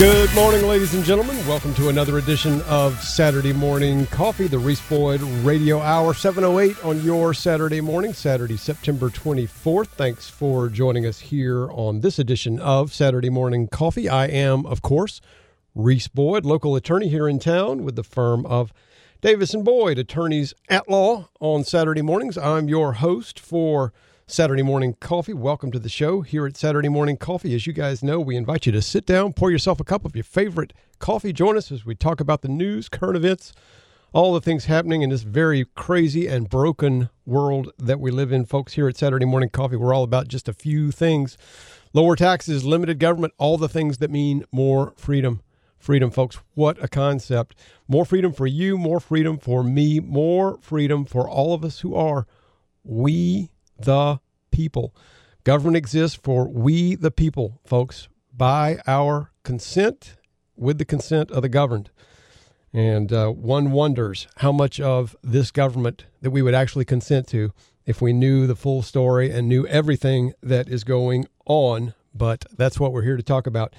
Good morning, ladies and gentlemen. Welcome to another edition of Saturday Morning Coffee, the Reese Boyd Radio Hour, 708 on your Saturday morning, Saturday, September 24th. Thanks for joining us here on this edition of Saturday Morning Coffee. I am, of course, Reese Boyd, local attorney here in town with the firm of Davis and Boyd, attorneys at law on Saturday mornings. I'm your host for Saturday Morning Coffee. Welcome to the show here at Saturday Morning Coffee. As you guys know, we invite you to sit down, pour yourself a cup of your favorite coffee. Join us as we talk about the news, current events, all the things happening in this very crazy and broken world that we live in. Folks, here at Saturday Morning Coffee, we're all about just a few things lower taxes, limited government, all the things that mean more freedom. Freedom, folks. What a concept. More freedom for you, more freedom for me, more freedom for all of us who are we the people. Government exists for we the people, folks, by our consent, with the consent of the governed. And uh, one wonders how much of this government that we would actually consent to if we knew the full story and knew everything that is going on. But that's what we're here to talk about.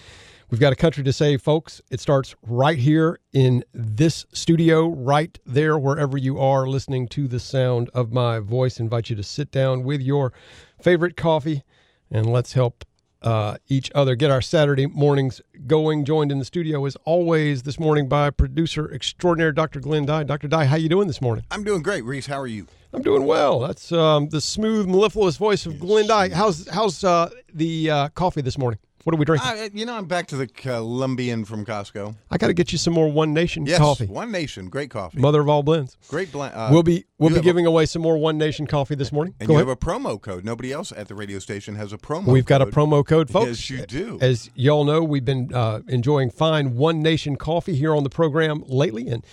We've got a country to save, folks. It starts right here in this studio, right there, wherever you are listening to the sound of my voice. I invite you to sit down with your favorite coffee and let's help uh, each other get our Saturday mornings going. Joined in the studio as always this morning by producer extraordinaire Dr. Glenn Dye. Dr. Dye, how you doing this morning? I'm doing great, Reese. How are you? I'm doing well. That's um, the smooth, mellifluous voice of Glenn Dye. How's how's uh, the uh, coffee this morning? What are we drinking? Uh, you know, I'm back to the Colombian from Costco. I got to get you some more One Nation Yes, coffee. One Nation, great coffee, Mother of all blends. great blend. Uh, we'll be we'll be have a- giving away some more One Nation coffee this morning. and Go you ahead. have a promo code. Nobody else at the radio station has a promo. We've got a promo code, folks. Yes, you do. As y'all know, we've been uh, enjoying fine One Nation coffee here on the program lately. And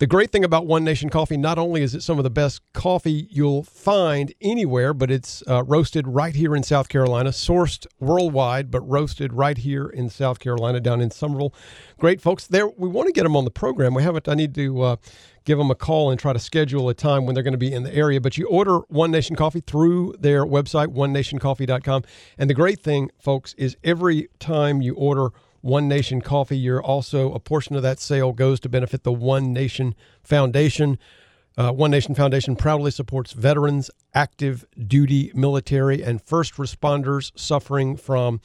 the great thing about One Nation coffee, not only is it some of the best coffee you'll find anywhere, but it's uh, roasted right here in South Carolina, sourced worldwide, but roasted right here in South Carolina, down in Summerville. Great folks. There, we want to get them on the program. We haven't. I need to. Uh, Give them a call and try to schedule a time when they're going to be in the area. But you order One Nation Coffee through their website, onenationcoffee.com. And the great thing, folks, is every time you order One Nation Coffee, you're also a portion of that sale goes to benefit the One Nation Foundation. Uh, One Nation Foundation proudly supports veterans, active duty military, and first responders suffering from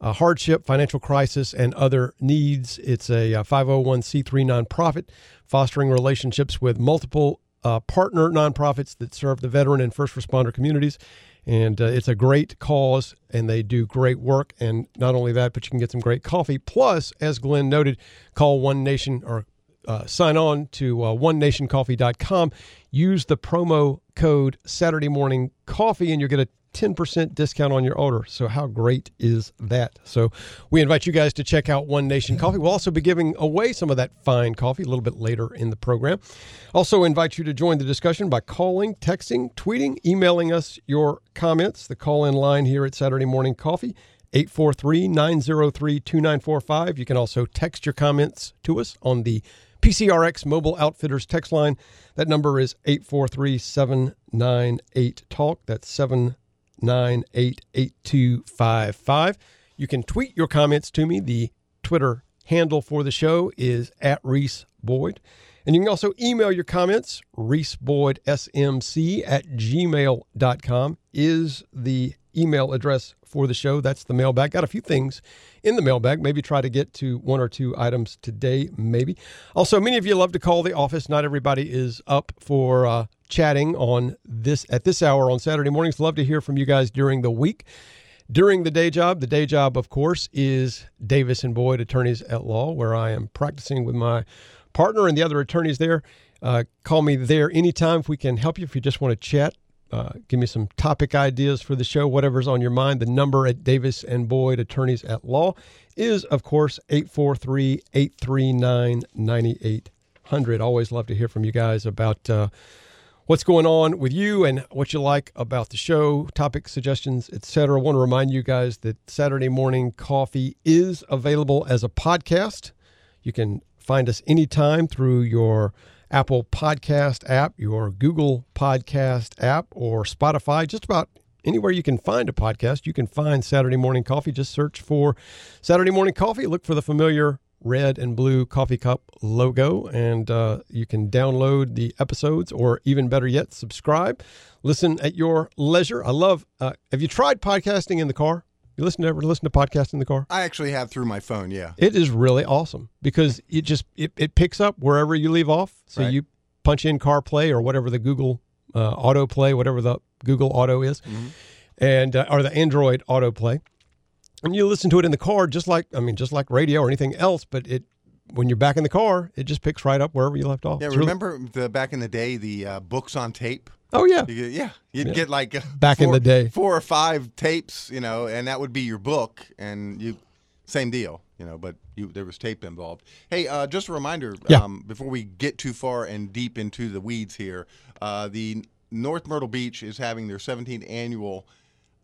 uh, hardship, financial crisis, and other needs. It's a uh, 501c3 nonprofit fostering relationships with multiple uh, partner nonprofits that serve the veteran and first responder communities. And uh, it's a great cause, and they do great work. And not only that, but you can get some great coffee. Plus, as Glenn noted, call One Nation or uh, sign on to uh, onenationcoffee.com. Use the promo code Saturday Morning Coffee, and you'll get a 10% discount on your order. So, how great is that? So, we invite you guys to check out One Nation Coffee. We'll also be giving away some of that fine coffee a little bit later in the program. Also, invite you to join the discussion by calling, texting, tweeting, emailing us your comments. The call in line here at Saturday Morning Coffee. 843 903 2945. You can also text your comments to us on the PCRX Mobile Outfitters text line. That number is 843 798 TALK. That's 798 8255. You can tweet your comments to me. The Twitter handle for the show is at Reese Boyd. And you can also email your comments. ReeseBoydSMC at gmail.com is the email address for the show. That's the mailbag. Got a few things in the mailbag. Maybe try to get to one or two items today, maybe. Also, many of you love to call the office. Not everybody is up for uh, chatting on this at this hour on Saturday mornings. Love to hear from you guys during the week. During the day job, the day job, of course, is Davis and Boyd Attorneys at Law, where I am practicing with my partner and the other attorneys there. Uh, call me there anytime if we can help you. If you just want to chat uh, give me some topic ideas for the show, whatever's on your mind. The number at Davis and Boyd Attorneys at Law is, of course, 843 839 9800. Always love to hear from you guys about uh, what's going on with you and what you like about the show, topic suggestions, etc. I want to remind you guys that Saturday Morning Coffee is available as a podcast. You can find us anytime through your Apple Podcast app, your Google Podcast app, or Spotify, just about anywhere you can find a podcast. You can find Saturday Morning Coffee. Just search for Saturday Morning Coffee. Look for the familiar red and blue coffee cup logo, and uh, you can download the episodes, or even better yet, subscribe. Listen at your leisure. I love. Uh, have you tried podcasting in the car? You listen to ever listen to podcasts in the car? I actually have through my phone. Yeah. It is really awesome because it just it, it picks up wherever you leave off. So Right. you punch in CarPlay or whatever the Google uh, Auto Play, whatever the Google Auto is, and uh, or the Android Auto Play, and you listen to it in the car just like I mean just like radio or anything else. But it when you're back in the car, it just picks right up wherever you left off. Yeah. It's really- remember the back in the day the uh, books on tape. oh yeah, You yeah, you'd get like uh, Back in the day. four or five tapes, you know, and that would be your book, and you same deal, you know, but you there was tape involved. Hey, uh, just a reminder, Yeah. um, before we get too far and deep into the weeds here, uh, the North Myrtle Beach is having their 17th annual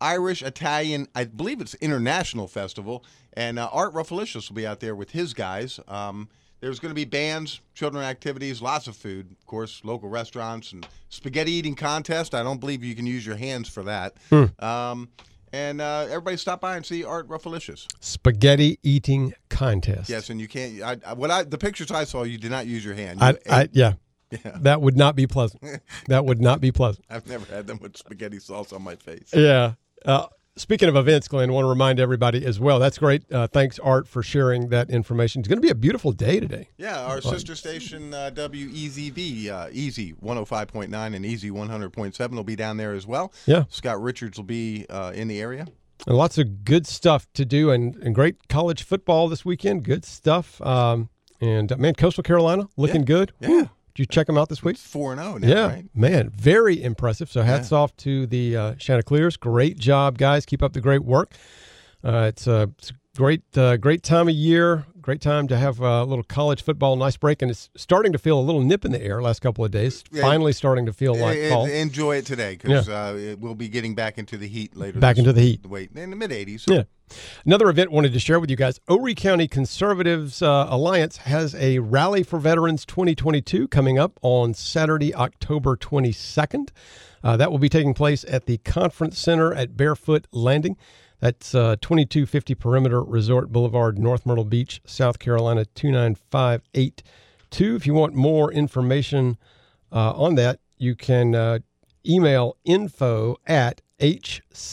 Irish Italian, I believe it's international festival, and uh, Art Ruffalicious will be out there with his guys. Um, there's going to be bands, children activities, lots of food, of course, local restaurants and spaghetti eating contest. I don't believe you can use your hands for that. Um, and uh, everybody stop by and see Art Ruffalicious. spaghetti eating contest. Yes, and you can't. I, I, what I the pictures I saw, you did not use your hand. I, You I ate- yeah. That would not be pleasant. that would not be pleasant. I've never had them with spaghetti sauce on my face. Yeah. Uh, speaking of events, Glenn, I want to remind everybody as well. That's great. Uh, thanks, Art, for sharing that information. It's going to be a beautiful day today. Yeah, our sister station uh, WEZV, uh, Easy 105.9 and Easy 100.7 will be down there as well. Yeah. Scott Richards will be uh, in the area. And lots of good stuff to do and, and great college football this weekend. Good stuff. Um, and uh, man, Coastal Carolina looking Yeah. good. Yeah. You check them out this week? 4 and 0 now, Yeah, right? man, very impressive. So hats off to the uh, Chanticleers. Great job, guys. Keep up the great work. Uh, it's, a, it's a great, uh, great time of year. Great time to have a little college football. Nice break, and it's starting to feel a little nip in the air. Last couple of days, Yeah. finally starting to feel like fall. Enjoy it today because uh, we'll be getting back into the heat later. Back into the heat. Wait, in the mid 80s. Yeah. Another event wanted to share with you guys. Horry County Conservatives uh, Alliance has a Rally for Veterans 2022 coming up on Saturday, October 22nd. Uh, that will be taking place at the Conference Center at Barefoot Landing. That's uh, 2250 Perimeter Resort Boulevard, North Myrtle Beach, South Carolina 29582. If you want more information uh, on that, you can uh, email info at hccasc.org.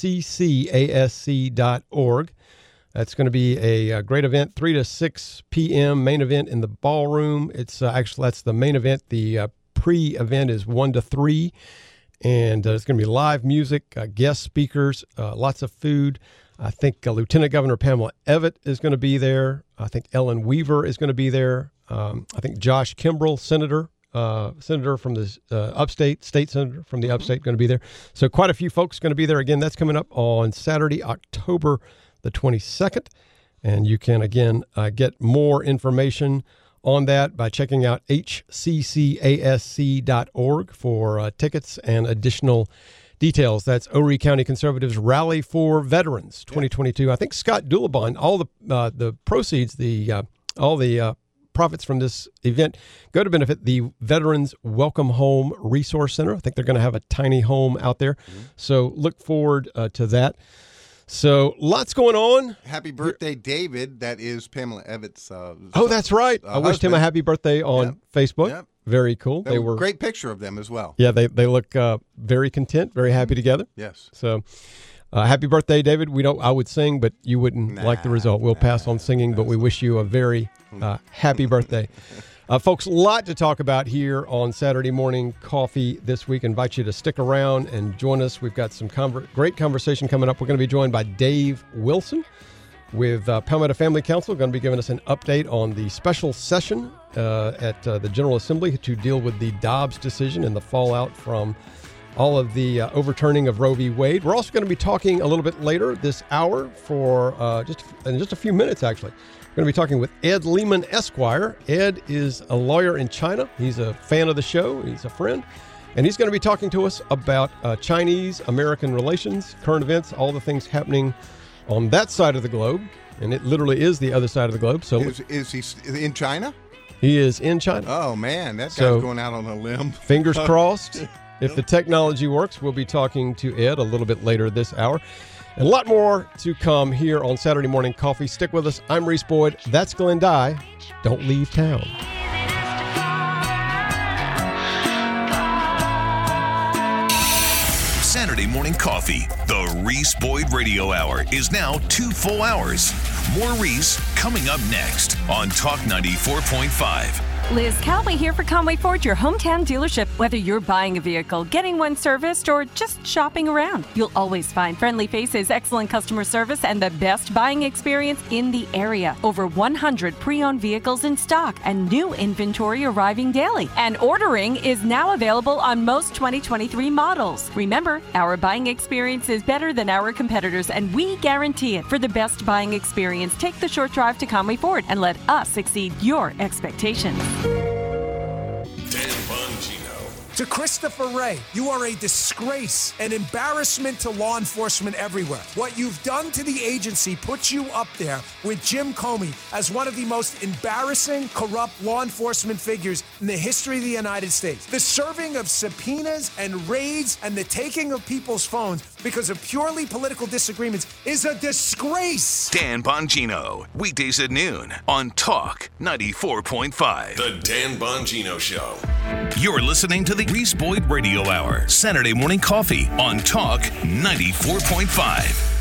That's going to be a, uh great event, 3 to 6 p.m. Main event in the ballroom. It's uh, actually that's the main event. The uh, pre-event is 1 to 3 and uh, it's going to be live music, uh, guest speakers, uh, lots of food. I think uh, Lieutenant Governor Pamela Evette is going to be there. I think Ellen Weaver is going to be there. Um, I think Josh Kimbrell, Senator, uh, Senator from the uh, upstate, state senator from the upstate, going to be there. So quite a few folks going to be there. Again, that's coming up on Saturday, October the 22nd. And you can, again, uh, get more information on that by checking out hccasc.org for uh, tickets and additional details. That's Horry County Conservatives Rally for Veterans 2022. I think Scott Dulabon, all the uh, the proceeds, the uh, all the uh, profits from this event go to benefit the Veterans Welcome Home Resource Center. I think they're going to have a tiny home out there. So look forward uh, to that. So lots going on. Happy birthday, David. That is Pamela Evette's. Uh, Oh, that's right. uh, I wished him a happy birthday on Yep. Facebook. Yep. Very cool. That they were great picture of them as well. Yeah, they they look uh, very content, very happy together. Yes. So, uh, happy birthday, David. We don't. I would sing, but you wouldn't like the result. We'll pass on singing, but we wish you a very uh, happy birthday, uh, folks. A lot to talk about here on Saturday morning coffee this week. invite you to stick around and join us. We've got some conver- great conversation coming up. We're going to be joined by Dave Wilson with uh, Palmetto Family Council, going to be giving us an update on the special session uh, at uh, the General Assembly to deal with the Dobbs decision and the fallout from all of the uh, overturning of Roe v. Wade. We're also going to be talking a little bit later this hour for uh, just in just a few minutes, actually. We're going to be talking with Ed Lehman Esquire. Ed is a lawyer in China. He's a fan of the show. He's a friend. And he's going to be talking to us about uh, Chinese American relations, current events, all the things happening on that side of the globe. And it literally is the other side of the globe. So Is, is he in China? he is in China. Oh man, that guy's So- going out on a limb. Fingers crossed. If the technology works, we'll be talking to Ed a little bit later this hour. And a lot more to come here on Saturday Morning Coffee. Stick with us. I'm Reese Boyd. That's Glenn Dye. Don't leave town. Saturday morning coffee. The Reese Boyd Radio Hour is now two full hours. More Reese coming up next on Talk 94.5. Liz Calloway here for Conway Ford, your hometown dealership. Whether you're buying a vehicle, getting one serviced, or just shopping around, you'll always find friendly faces, excellent customer service, and the best buying experience in the area. Over 100 pre owned vehicles in stock and new inventory arriving daily. And ordering is now available on most 2023 models. Remember, our buying experience is better than our competitors, and we guarantee it. For the best buying experience, take the short drive to Conway Ford and let us exceed your expectations. Dan Bongino. To Christopher Wray, you are a disgrace, an embarrassment to law enforcement everywhere. What you've done to the agency puts you up there with Jim Comey as one of the most embarrassing, corrupt law enforcement figures in the history of the United States. The serving of subpoenas and raids and the taking of people's phones because of purely political disagreements is a disgrace. Dan Bongino, weekdays at noon on Talk 94.5. The Dan Bongino Show. You're listening to the Reese Boyd Radio Hour, Saturday morning coffee on Talk 94.5.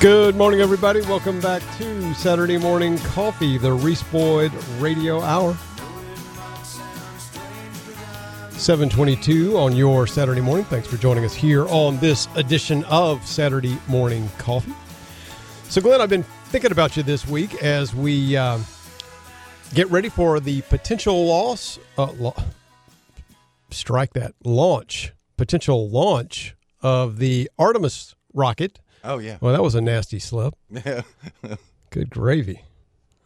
Good morning, everybody. Welcome back to Saturday Morning Coffee, the Reese Boyd Radio Hour. 722 on your Saturday morning. Thanks for joining us here on this edition of Saturday Morning Coffee. So, Glenn, I've been thinking about you this week as we uh, get ready for the potential loss, uh, lo- strike that, launch, potential launch of the Artemis rocket. Oh yeah. Well, that was a nasty slip. Yeah. Good gravy.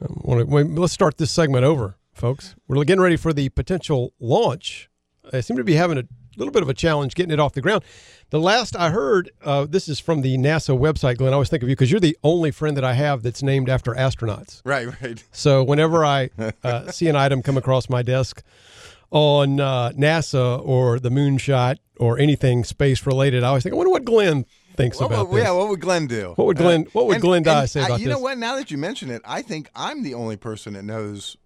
Wanna- wait, let's start this segment over, folks. We're getting ready for the potential launch. I seem to be having a little bit of a challenge getting it off the ground. The last I heard, uh, this is from the NASA website, Glenn. I always think of you because you're the only friend that I have that's named after astronauts. Right, right. So whenever I uh, see an item come across my desk on uh, NASA or the moonshot or anything space related, I always think, I wonder what Glenn thinks What about would- this. yeah, what would Glenn do? What would Glenn- what would Glenn Dye and say I- about you know what? Now that you mention it, I think I'm the only person that knows.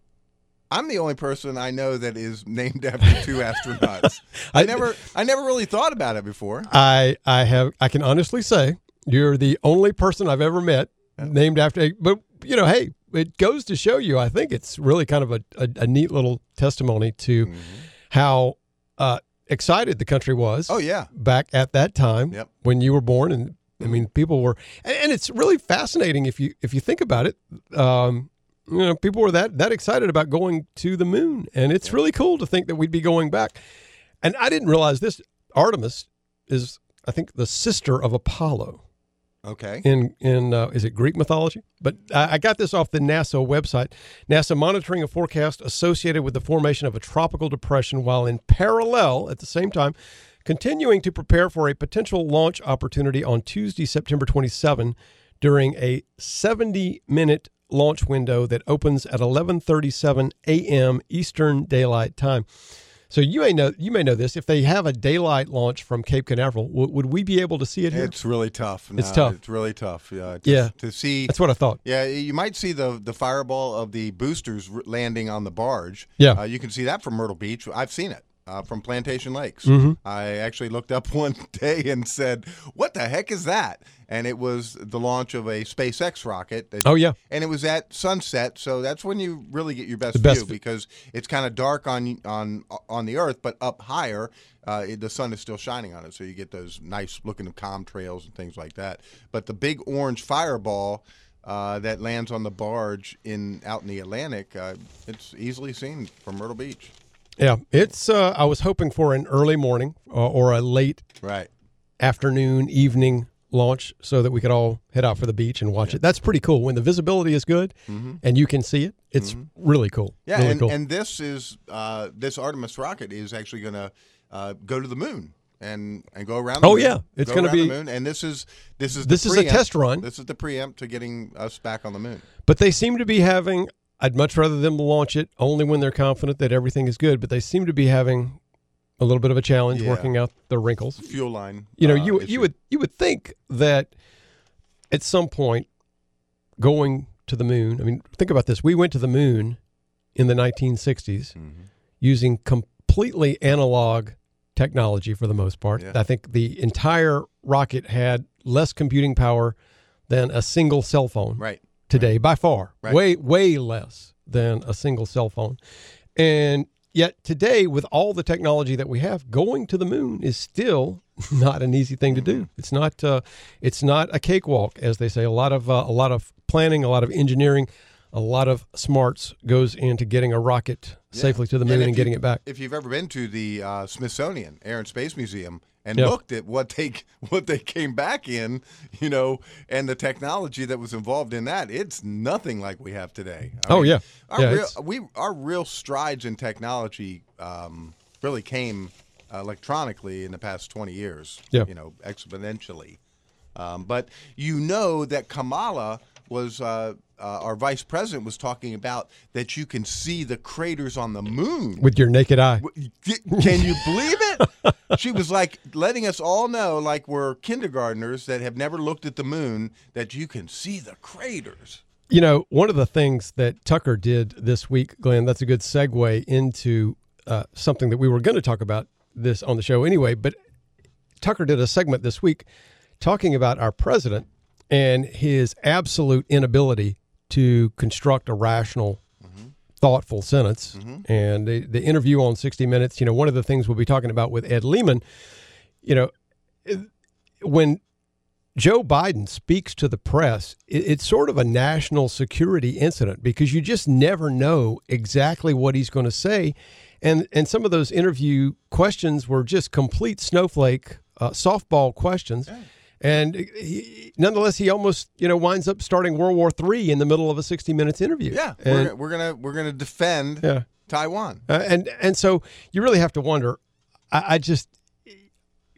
I'm the only person I know that is named after two astronauts. I, I- never, I never really thought about it before. I I have I can honestly say you're the only person I've ever met named after. But you know, hey, it goes to show you. I think it's really kind of a a, a neat little testimony to Mm-hmm. how uh, excited the country was. Oh, yeah. back at that time Yep. when you were born, and I mean, people were, and, and it's really fascinating if you if you think about it. Um, you know, people were that that excited about going to the moon, and it's really cool to think that we'd be going back. And I didn't realize this. Artemis is, I think, the sister of Apollo. Okay. in in uh, is it Greek mythology? But I, I got this off the NASA website. NASA monitoring a forecast associated with the formation of a tropical depression, while in parallel at the same time continuing to prepare for a potential launch opportunity on Tuesday, September 27, during a 70 minute launch window that opens at 11:37 a.m. Eastern Daylight Time. So you may know you may know this. If they have a daylight launch from Cape Canaveral, w- would we be able to see it here? It's really tough. It's tough. It's really tough. Yeah. To, Yeah. To see. That's what I thought. Yeah, you might see the the fireball of the boosters landing on the barge. Yeah. uh, you can see that from Myrtle Beach. I've seen it uh, from Plantation Lakes. Mm-hmm. I actually looked up one day and said, "What the heck is that?" And it was the launch of a SpaceX rocket. That, Oh, yeah. and it was at sunset, so that's when you really get your best, best view because it's kind of dark on on on the Earth, but up higher, uh, it, the sun is still shining on it, so you get those nice looking contrails and things like that. But the big orange fireball uh, that lands on the barge in out in the Atlantic, uh, it's easily seen from Myrtle Beach. Yeah, it's. Uh, I was hoping for an early morning uh, or a late Right. afternoon, evening launch, so that we could all head out for the beach and watch it. That's pretty cool when the visibility is good and you can see it. It's really cool. Mm-hmm. Yeah, really and, cool. and this is uh, this Artemis rocket is actually going to uh, go to the moon and and go around. The Oh, moon, yeah. It's gonna be- the moon, and this is this is This the is a test run. This is the preempt to getting us back on the moon. But they seem to be having. I'd much rather them launch it only when they're confident that everything is good. But they seem to be having a little bit of a challenge Yeah. working out the wrinkles. Fuel line. You know, uh, you issue. you would you would think that at some point going to the moon. I mean, think about this. We went to the moon in the 1960s Mm-hmm. using completely analog technology for the most part. Yeah. I think the entire rocket had less computing power than a single cell phone right. Today by far. Right. way way less than a single cell phone. And yet today with all the technology that we have going to the moon is still not an easy thing to Mm-hmm. do it's not uh, it's not a cakewalk as they say. A lot of uh, a lot of planning a lot of engineering a lot of smarts goes into getting a rocket safely to the moon and, if getting you- it back. If you've ever been to the uh, Smithsonian Air and Space Museum and Yeah. looked at what they what they came back in, you know, and the technology that was involved in that, it's nothing like we have today. I Oh, yeah. our Yeah, real, we our real strides in technology um, really came electronically in the past twenty years. Yeah. you know, exponentially. Um, but you know that Kamala was uh, uh, our vice president was talking about that you can see the craters on the moon. with your naked eye Can you believe it? she was like letting us all know, like we're kindergartners that have never looked at the moon, that you can see the craters. You know, one of the things that Tucker did this week, Glenn, that's a good segue into uh, something that we were going to talk about this on the show anyway. But Tucker did a segment this week talking about our president and his absolute inability to construct a rational, thoughtful sentence. And the, the interview on 60 Minutes, you know, one of the things we'll be talking about with Ed Lehman, you know, when Joe Biden speaks to the press, it, it's sort of a national security incident because you just never know exactly what he's going to say. And, and some of those interview questions were just complete snowflake uh, softball questions. And he, nonetheless, he almost you know winds up starting World War III in the middle of a 60 minutes interview. Yeah, And- we're, we're gonna we're gonna defend Yeah. Taiwan. uh, and and so you really have to wonder. I, I just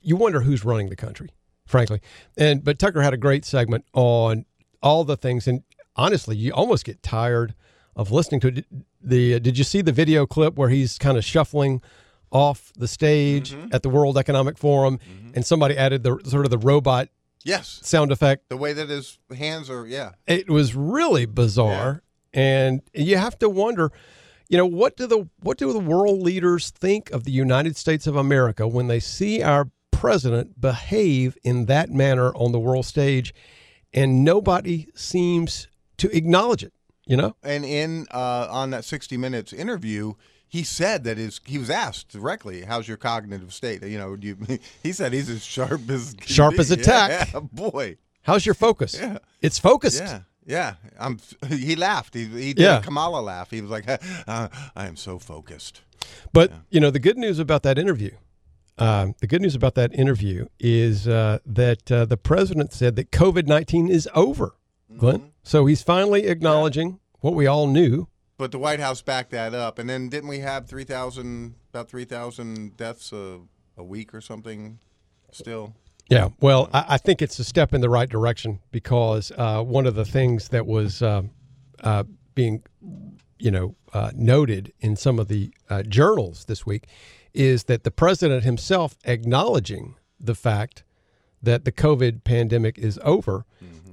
you wonder who's running the country, frankly. And but Tucker had a great segment on all the things, and honestly, you almost get tired of listening to it. The did you see the video clip where he's kind of shuffling off the stage at the World Economic Forum, and somebody added the sort of the robot Yes, sound effect. The way that his hands are. Yeah, it was really bizarre and you have to wonder you know what do the what do the world leaders think of the United States of America when they see our president behave in that manner on the world stage and nobody seems to acknowledge it you know? And in uh, on that 60 minutes interview he said that his he was asked directly how's your cognitive state you know do you, he said he's as sharp as Sharp be. as a tack. yeah, boy how's your focus Yeah. it's focused yeah yeah i'm he laughed he, he did Yeah. a kamala laugh he was like uh, i am so focused But you know, the good news about that interview, Um, the good news about that interview is uh, that uh, the president said that COVID 19 is over, Glenn. So he's finally acknowledging what we all knew. But the White House backed that up, and then didn't we have three thousand about three thousand deaths a, a week or something? Still, Yeah, well, I, I think it's a step in the right direction because uh, one of the things that was um uh, being, you know, uh, noted in some of the uh, journals this week is that the president himself acknowledging the fact that the COVID pandemic is over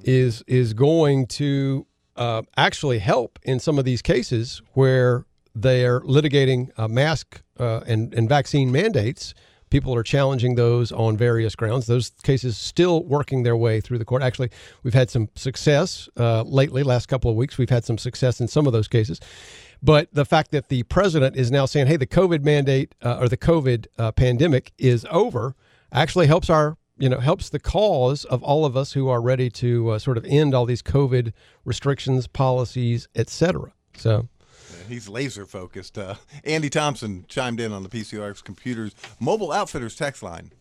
is is going to uh, actually help in some of these cases where they're litigating uh, mask uh, and and vaccine mandates. People are challenging those on various grounds. Those cases still working their way through the court. Actually, we've had some success uh, lately. Last couple of weeks, we've had some success in some of those cases. But the fact that the president is now saying, "Hey, the COVID mandate uh, or the COVID uh, pandemic is over," actually helps our you know helps the cause of all of us who are ready to uh, sort of end all these COVID restrictions, policies, etc. So he's laser focused. Uh, Andy Thompson chimed in on the PCRX Computers Mobile Outfitters text line.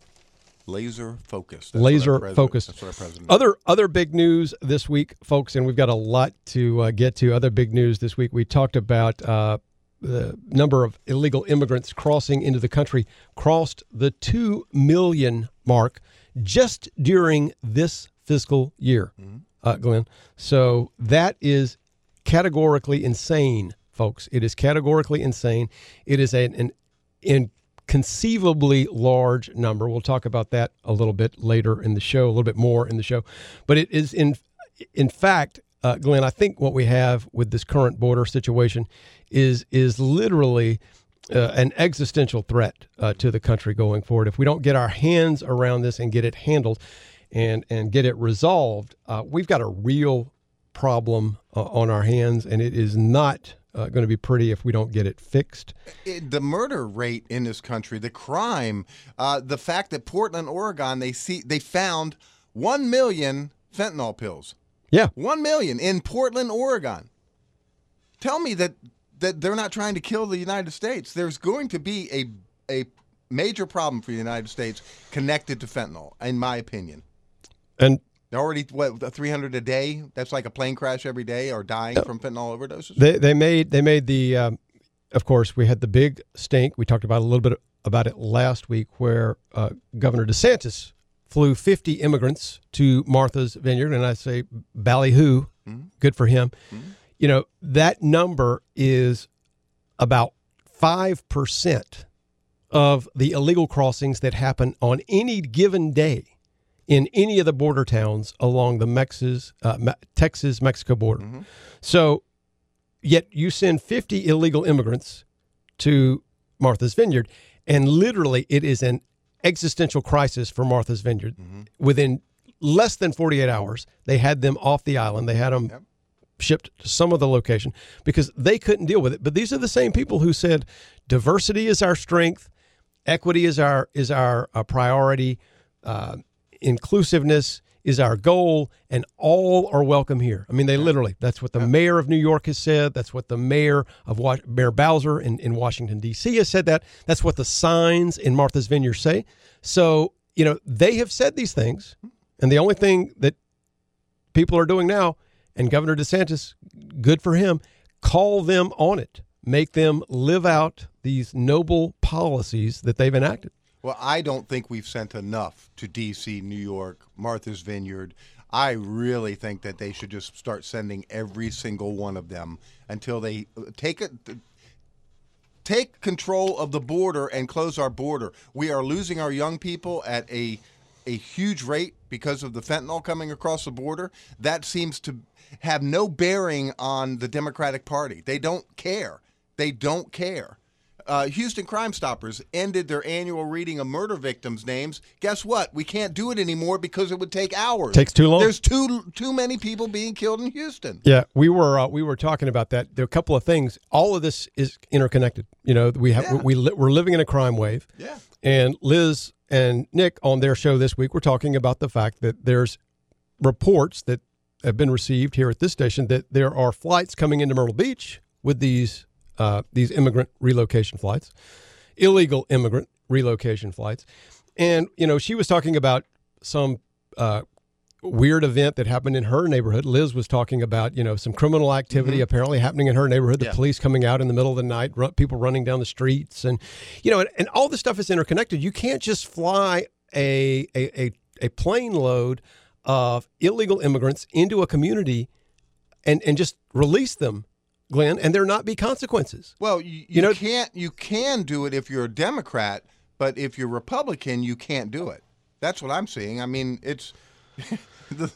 Laser focused. That's laser focused. That's what president. Other other big news this week, folks, and we've got a lot to uh, get to. Other big news this week. We talked about uh, the number of illegal immigrants crossing into the country crossed the two million mark just during this fiscal year, uh, Glenn. So that is categorically insane, folks. It is categorically insane. It is an, an inconceivably large number. We'll talk about that a little bit later in the show, a little bit more in the show. But it is in in fact, uh, Glenn, I think what we have with this current border situation is is literally uh, an existential threat uh, to the country going forward. If we don't get our hands around this and get it handled and and get it resolved, uh, we've got a real problem uh, on our hands, and it is not uh, going to be pretty if we don't get it fixed. It- the murder rate in this country, the crime, uh, the fact that Portland, Oregon, they see they found one million fentanyl pills. Yeah, One million in Portland, Oregon. Tell me that that they're not trying to kill the United States. There's going to be a a major problem for the United States connected to fentanyl, in my opinion. and They're already what 300 a day. That's like a plane crash every day, or dying from fentanyl overdoses. They they made they made the um, of course we had the big stink. We talked about a little bit about it last week, where uh, Governor DeSantis flew 50 immigrants to Martha's Vineyard, and I say ballyhoo, good for him. You know that number is about five percent of the illegal crossings that happen on any given day in any of the border towns along the Mexas, uh, Texas Mexico border. So, yet you send 50 illegal immigrants to Martha's Vineyard, and literally it is an existential crisis for Martha's Vineyard. Within less than 48 hours, they had them off the island. They had them shipped to some other location because they couldn't deal with it. But these are the same people who said diversity is our strength, equity is our is our, uh priority, uh, inclusiveness is our goal, and all are welcome here. I mean, they literally, that's what the mayor of New York has said. That's what the mayor of Mayor Bowser in, in Washington, D.C. has said that. That's what the signs in Martha's Vineyard say. So, you know, they have said these things. And the only thing that people are doing now, and Governor DeSantis, good for him, call them on it, make them live out these noble policies that they've enacted. Well, I don't think we've sent enough to D.C., New York, Martha's Vineyard. I really think that they should just start sending every single one of them until they uh, take it. Take control of the border and close our border. We are losing our young people at a a huge rate because of the fentanyl coming across the border. That seems to have no bearing on the Democratic Party. They don't care. They don't care. Uh, Houston Crime Stoppers ended their annual reading of murder victims' names. Guess what? We can't do it anymore because it would take hours. Takes too long. There's too too many people being killed in Houston. Yeah, we were uh, we were talking about that. There are a couple of things. All of this is interconnected. You know, we have Yeah. we li- we're living in a crime wave. Yeah. And Liz and Nick on their show this week were talking about the fact that there's reports that have been received here at this station that there are flights coming into Myrtle Beach with these uh, these immigrant relocation flights, illegal immigrant relocation flights. And, you know, she was talking about some uh, weird event that happened in her neighborhood. Liz was talking about, you know, some criminal activity mm-hmm. apparently happening in her neighborhood. The Yeah. police coming out in the middle of the night, people running down the streets, and you know, and, and all this stuff is interconnected. You can't just fly a a, a a plane load of illegal immigrants into a community and and just release them, Glenn, and there not be consequences. Well, you, you, You know- can't. You can do it if you're a Democrat, but if you're Republican, you can't do it. That's what I'm seeing. I mean, it's the,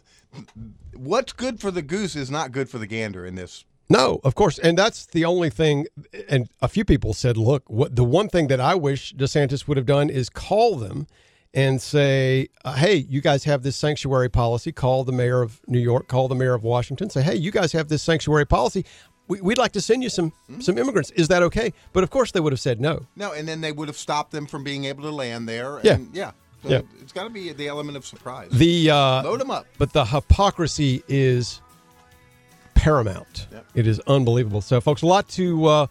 what's good for the goose is not good for the gander in this. No, of course, and that's the only thing. And a few people said, "Look, what the one thing that I wish DeSantis would have done is call them and say, uh, hey, you guys have this sanctuary policy. Call the mayor of New York, call the mayor of Washington, say, hey, you guys have this sanctuary policy. We, we'd like to send you some some immigrants. Is that okay?" But of course, they would have said no. No, and then they would have stopped them from being able to land there. Yeah. And yeah. So Yeah. It's got to be the element of surprise. The uh, Load 'em up. But the hypocrisy is paramount. Yep. It is unbelievable. So, folks, a lot to uh,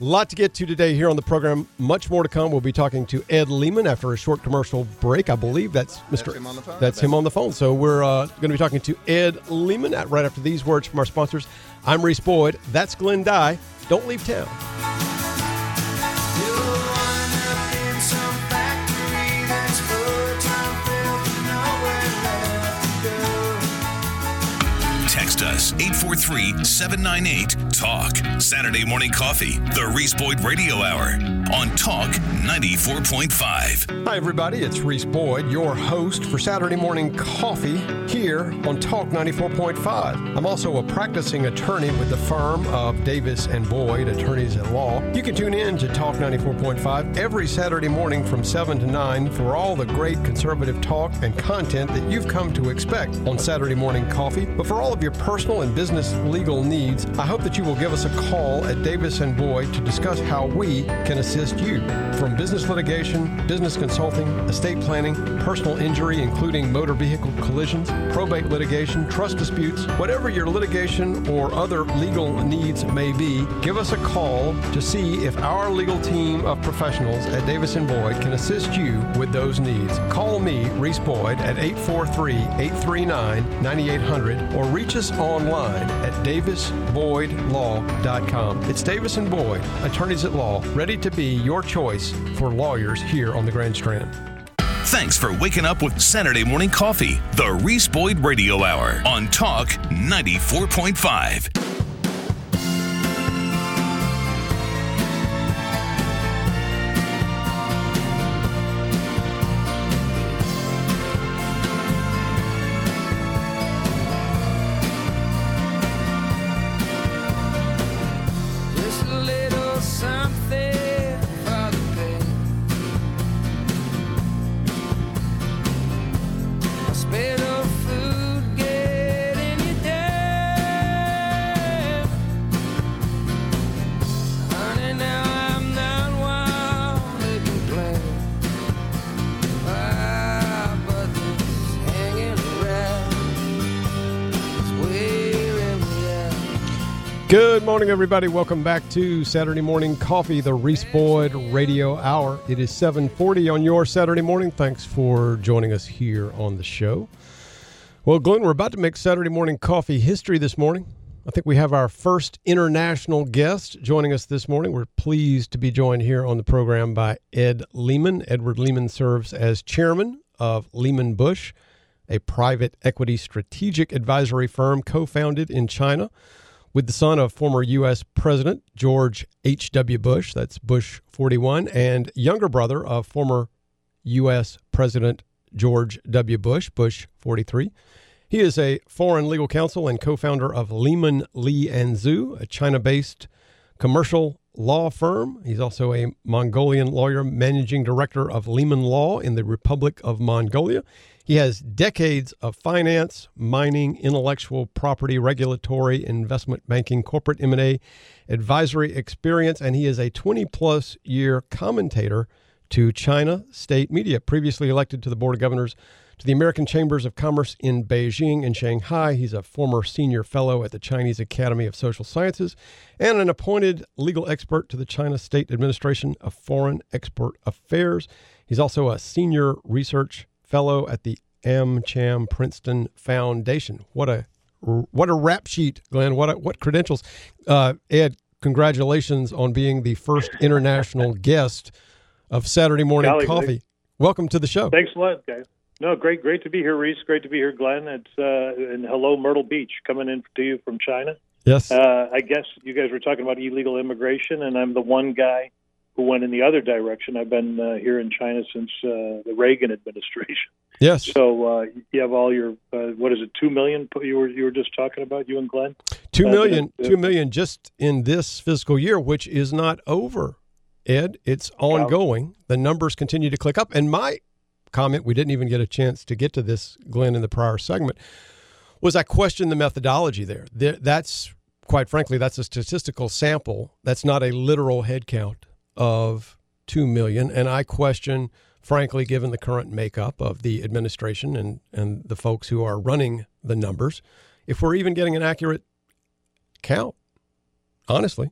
lot to get to today here on the program. Much more to come. We'll be talking to Ed Lehman after a short commercial break. I believe that's Mr. him on the phone, That's him on the phone. So we're uh, going to be talking to Ed Lehman at, right after these words from our sponsors. I'm Reese Boyd. That's Glenn Dye. Don't leave town. Eight us 843 798 TALK. Saturday morning coffee, the Reese Boyd Radio Hour on Talk 94.5. Hi, everybody. It's Reese Boyd, your host for Saturday Morning Coffee here on Talk 94.5. I'm also a practicing attorney with the firm of Davis and Boyd, attorneys at law. You can tune in to Talk 94.5 every Saturday morning from 7 to 9 for all the great conservative talk and content that you've come to expect on Saturday Morning Coffee. But for all of your personal and business legal needs, I hope that you will give us a call at Davis and Boyd to discuss how we can assist you. From business litigation, business consulting, estate planning, personal injury, including motor vehicle collisions, probate litigation, trust disputes, whatever your litigation or other legal needs may be, give us a call to see if our legal team of professionals at Davis and Boyd can assist you with those needs. Call me, Reese Boyd, at 843 839 9800 or reach us online at davisboydlaw.com. It's Davis and Boyd, attorneys at law, ready to be your choice for lawyers here on the Grand Strand. Thanks for waking up with Saturday morning coffee, the Reese Boyd Radio Hour on Talk 94.5. morning, everybody. Welcome back to Saturday Morning Coffee, the Reese Boyd Radio Hour. It is 740 on your Saturday morning. Thanks for joining us here on the show. Well, Glenn, we're about to make Saturday Morning Coffee history this morning. I think we have our first international guest joining us this morning. We're pleased to be joined here on the program by Ed Lehman. Edward Lehman serves as chairman of Lehman Bush, a private equity strategic advisory firm co founded in China with the son of former U.S. President George H.W. Bush, that's Bush 41, and younger brother of former U.S. President George W. Bush, Bush 43. He is a foreign legal counsel and co founder of Lehman Lee and Xu, a China based commercial law firm. He's also a Mongolian lawyer, managing director of Lehman Law in the Republic of Mongolia. He has decades of finance, mining, intellectual property, regulatory, investment banking, corporate M&A, advisory experience, and he is a 20 plus year commentator to China state media. Previously elected to the Board of Governors to the American Chambers of Commerce in Beijing and Shanghai. He's a former senior fellow at the Chinese Academy of Social Sciences and an appointed legal expert to the China State Administration of Foreign Experts Affairs. He's also a senior research fellow at the AmCham Princeton Foundation. What a what a rap sheet, Glenn. What a, what credentials, uh, Ed? Congratulations on being the first international guest of Saturday Morning Golly, Coffee. Welcome to the show. Thanks a lot, guys. No, great, great to be here, Reese. Great to be here, Glenn. It's uh, and hello, Myrtle Beach, coming in to you from China. Yes. Uh, I guess you guys were talking about illegal immigration, and I'm the one guy who went in the other direction. I've been uh, here in China since uh, the Reagan administration. yes. So uh, you have all your uh, what is it, two million? You were you were just talking about you and Glenn. Two uh, million, two million just in this fiscal year, which is not over. Ed, it's ongoing. The numbers continue to click up. And my comment, we didn't even get a chance to get to this, Glenn, in the prior segment, was I questioned the methodology there. There- That's quite frankly, that's a statistical sample. That's not a literal head count of two million. And I question, frankly, given the current makeup of the administration and, and the folks who are running the numbers, if we're even getting an accurate count, honestly.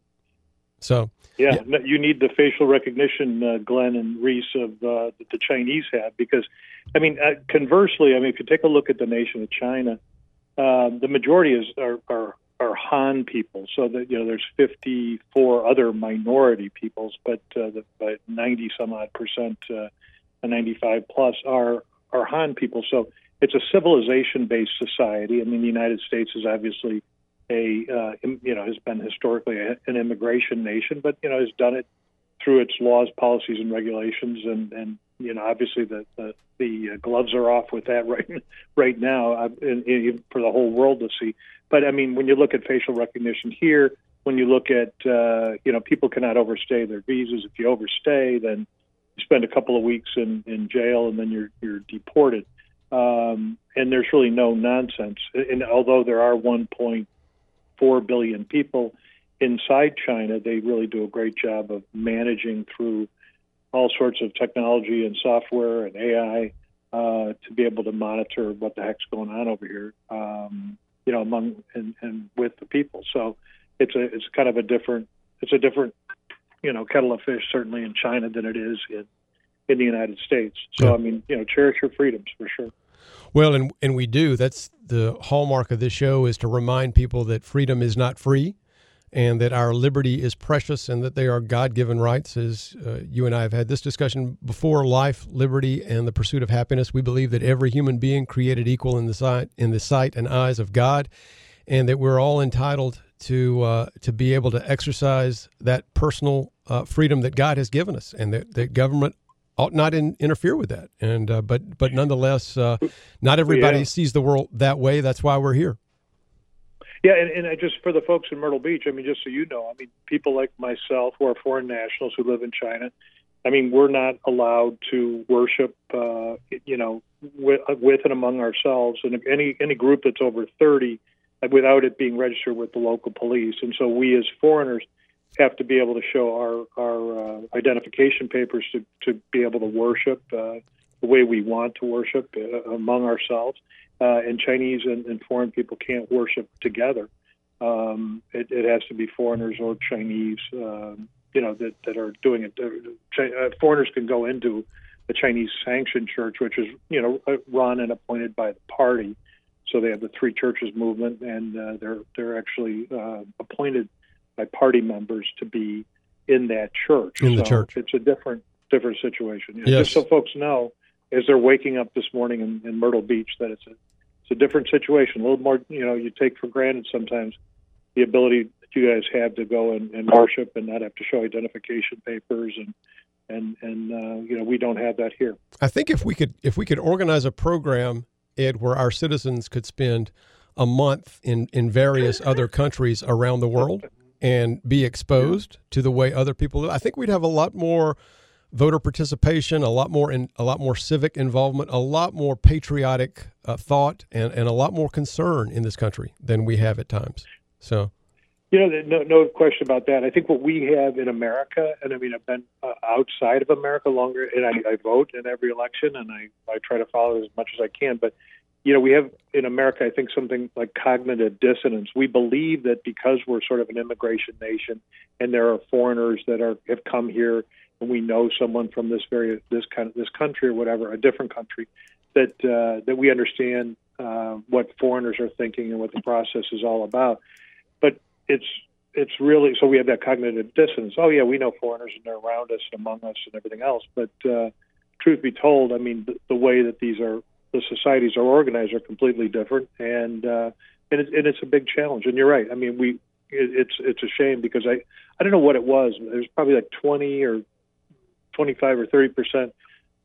So Yeah, no, you need the facial recognition, uh, Glenn and Reese, of uh, that the Chinese have because, I mean, uh, conversely, I mean, if you take a look at the nation of China, uh, the majority is are, are are Han people. So that you know, there's 54 other minority peoples, but uh, the, but 90 some odd percent, uh, 95 plus are are Han people. So it's a civilization based society. I mean, the United States is obviously a uh, you know has been historically a, an immigration nation, but you know has done it through its laws, policies, and regulations, and and you know obviously the the, the uh, gloves are off with that right right now uh, for the whole world to see. But I mean, when you look at facial recognition here, when you look at uh, you know people cannot overstay their visas. If you overstay, then you spend a couple of weeks in in jail, and then you're you're deported. Um, and there's really no nonsense. And although there are 1.4 billion people inside China, they really do a great job of managing through all sorts of technology and software and AI uh, to be able to monitor what the heck's going on over here. Um, you know, among and, and with the people. So it's a it's kind of a different it's a different you know kettle of fish certainly in China than it is in in the United States. So Yeah. I mean, you know, cherish your freedoms for sure. Well, and and we do. That's the hallmark of this show is to remind people that freedom is not free, and that our liberty is precious, and that they are God-given rights. As uh, you and I have had this discussion before, life, liberty, and the pursuit of happiness. We believe that every human being created equal in the sight in the sight and eyes of God, and that we're all entitled to uh, to be able to exercise that personal uh, freedom that God has given us, and that, that government ought not in, interfere with that. And uh, but but nonetheless, uh, not everybody Yeah. sees the world that way. That's why we're here. Yeah, and, and I just for the folks in Myrtle Beach, I mean, just so you know, I mean, people like myself who are foreign nationals who live in China, I mean, we're not allowed to worship, uh, you know, with, with and among ourselves, and any any group that's over thirty, uh, without it being registered with the local police, and so we as foreigners have to be able to show our our uh, identification papers to to be able to worship uh, the way we want to worship uh, among ourselves uh, and Chinese and, and foreign people can't worship together. Um, it, it has to be foreigners or Chinese, um, you know, that, that are doing it. Uh, uh, foreigners can go into a Chinese sanctioned church, which is, you know, uh, run and appointed by the party. So they have the Three Churches movement, and uh, they're they're actually uh, appointed by party members to be in that church. In the church. it's a different different situation. Yes. Just so folks know, as they're waking up this morning in, in Myrtle Beach, that it's a it's a different situation. A little more, you know, you take for granted sometimes the ability that you guys have to go and, and worship and not have to show identification papers and and and uh, you know we don't have that here. I think if we could if we could organize a program, Ed, where our citizens could spend a month in in various other countries around the world and be exposed to the way other people live, I think we'd have a lot more voter participation, a lot more in a lot more civic involvement, a lot more patriotic uh, thought, and and a lot more concern in this country than we have at times. So. You know, no, no question about that. I think what we have in America, and I mean, I've been uh, outside of America longer, and I, I vote in every election, and I, I try to follow it as much as I can. But you know, we have in America, I think, something like cognitive dissonance. We believe that because we're sort of an immigration nation, and there are foreigners that are have come here, we know someone from this very this kind of this country or whatever, a different country, that uh, that we understand uh, what foreigners are thinking and what the process is all about. But it's it's really so we have that cognitive dissonance. Oh yeah, we know foreigners and they're around us and among us and everything else. But uh, truth be told, I mean the, the way that these are the societies are organized are completely different, and uh, and, it, and it's a big challenge. And you're right. I mean we it, it's it's a shame because I I don't know what it was. There's probably like 20 or 25 or 30 percent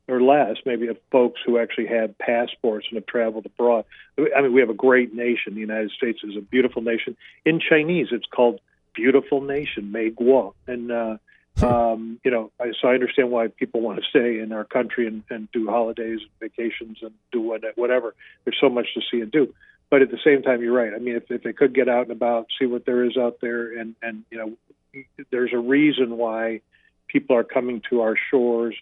or less, maybe, of folks who actually have passports and have traveled abroad. I mean, we have a great nation. The United States is a beautiful nation. In Chinese, it's called "beautiful nation," Mei Guo, and uh, um, you know, I, so I understand why people want to stay in our country and, and do holidays, and vacations, and do what, whatever. There's so much to see and do. But at the same time, you're right. I mean, if, if they could get out and about, see what there is out there, and and you know, there's a reason why people are coming to our shores.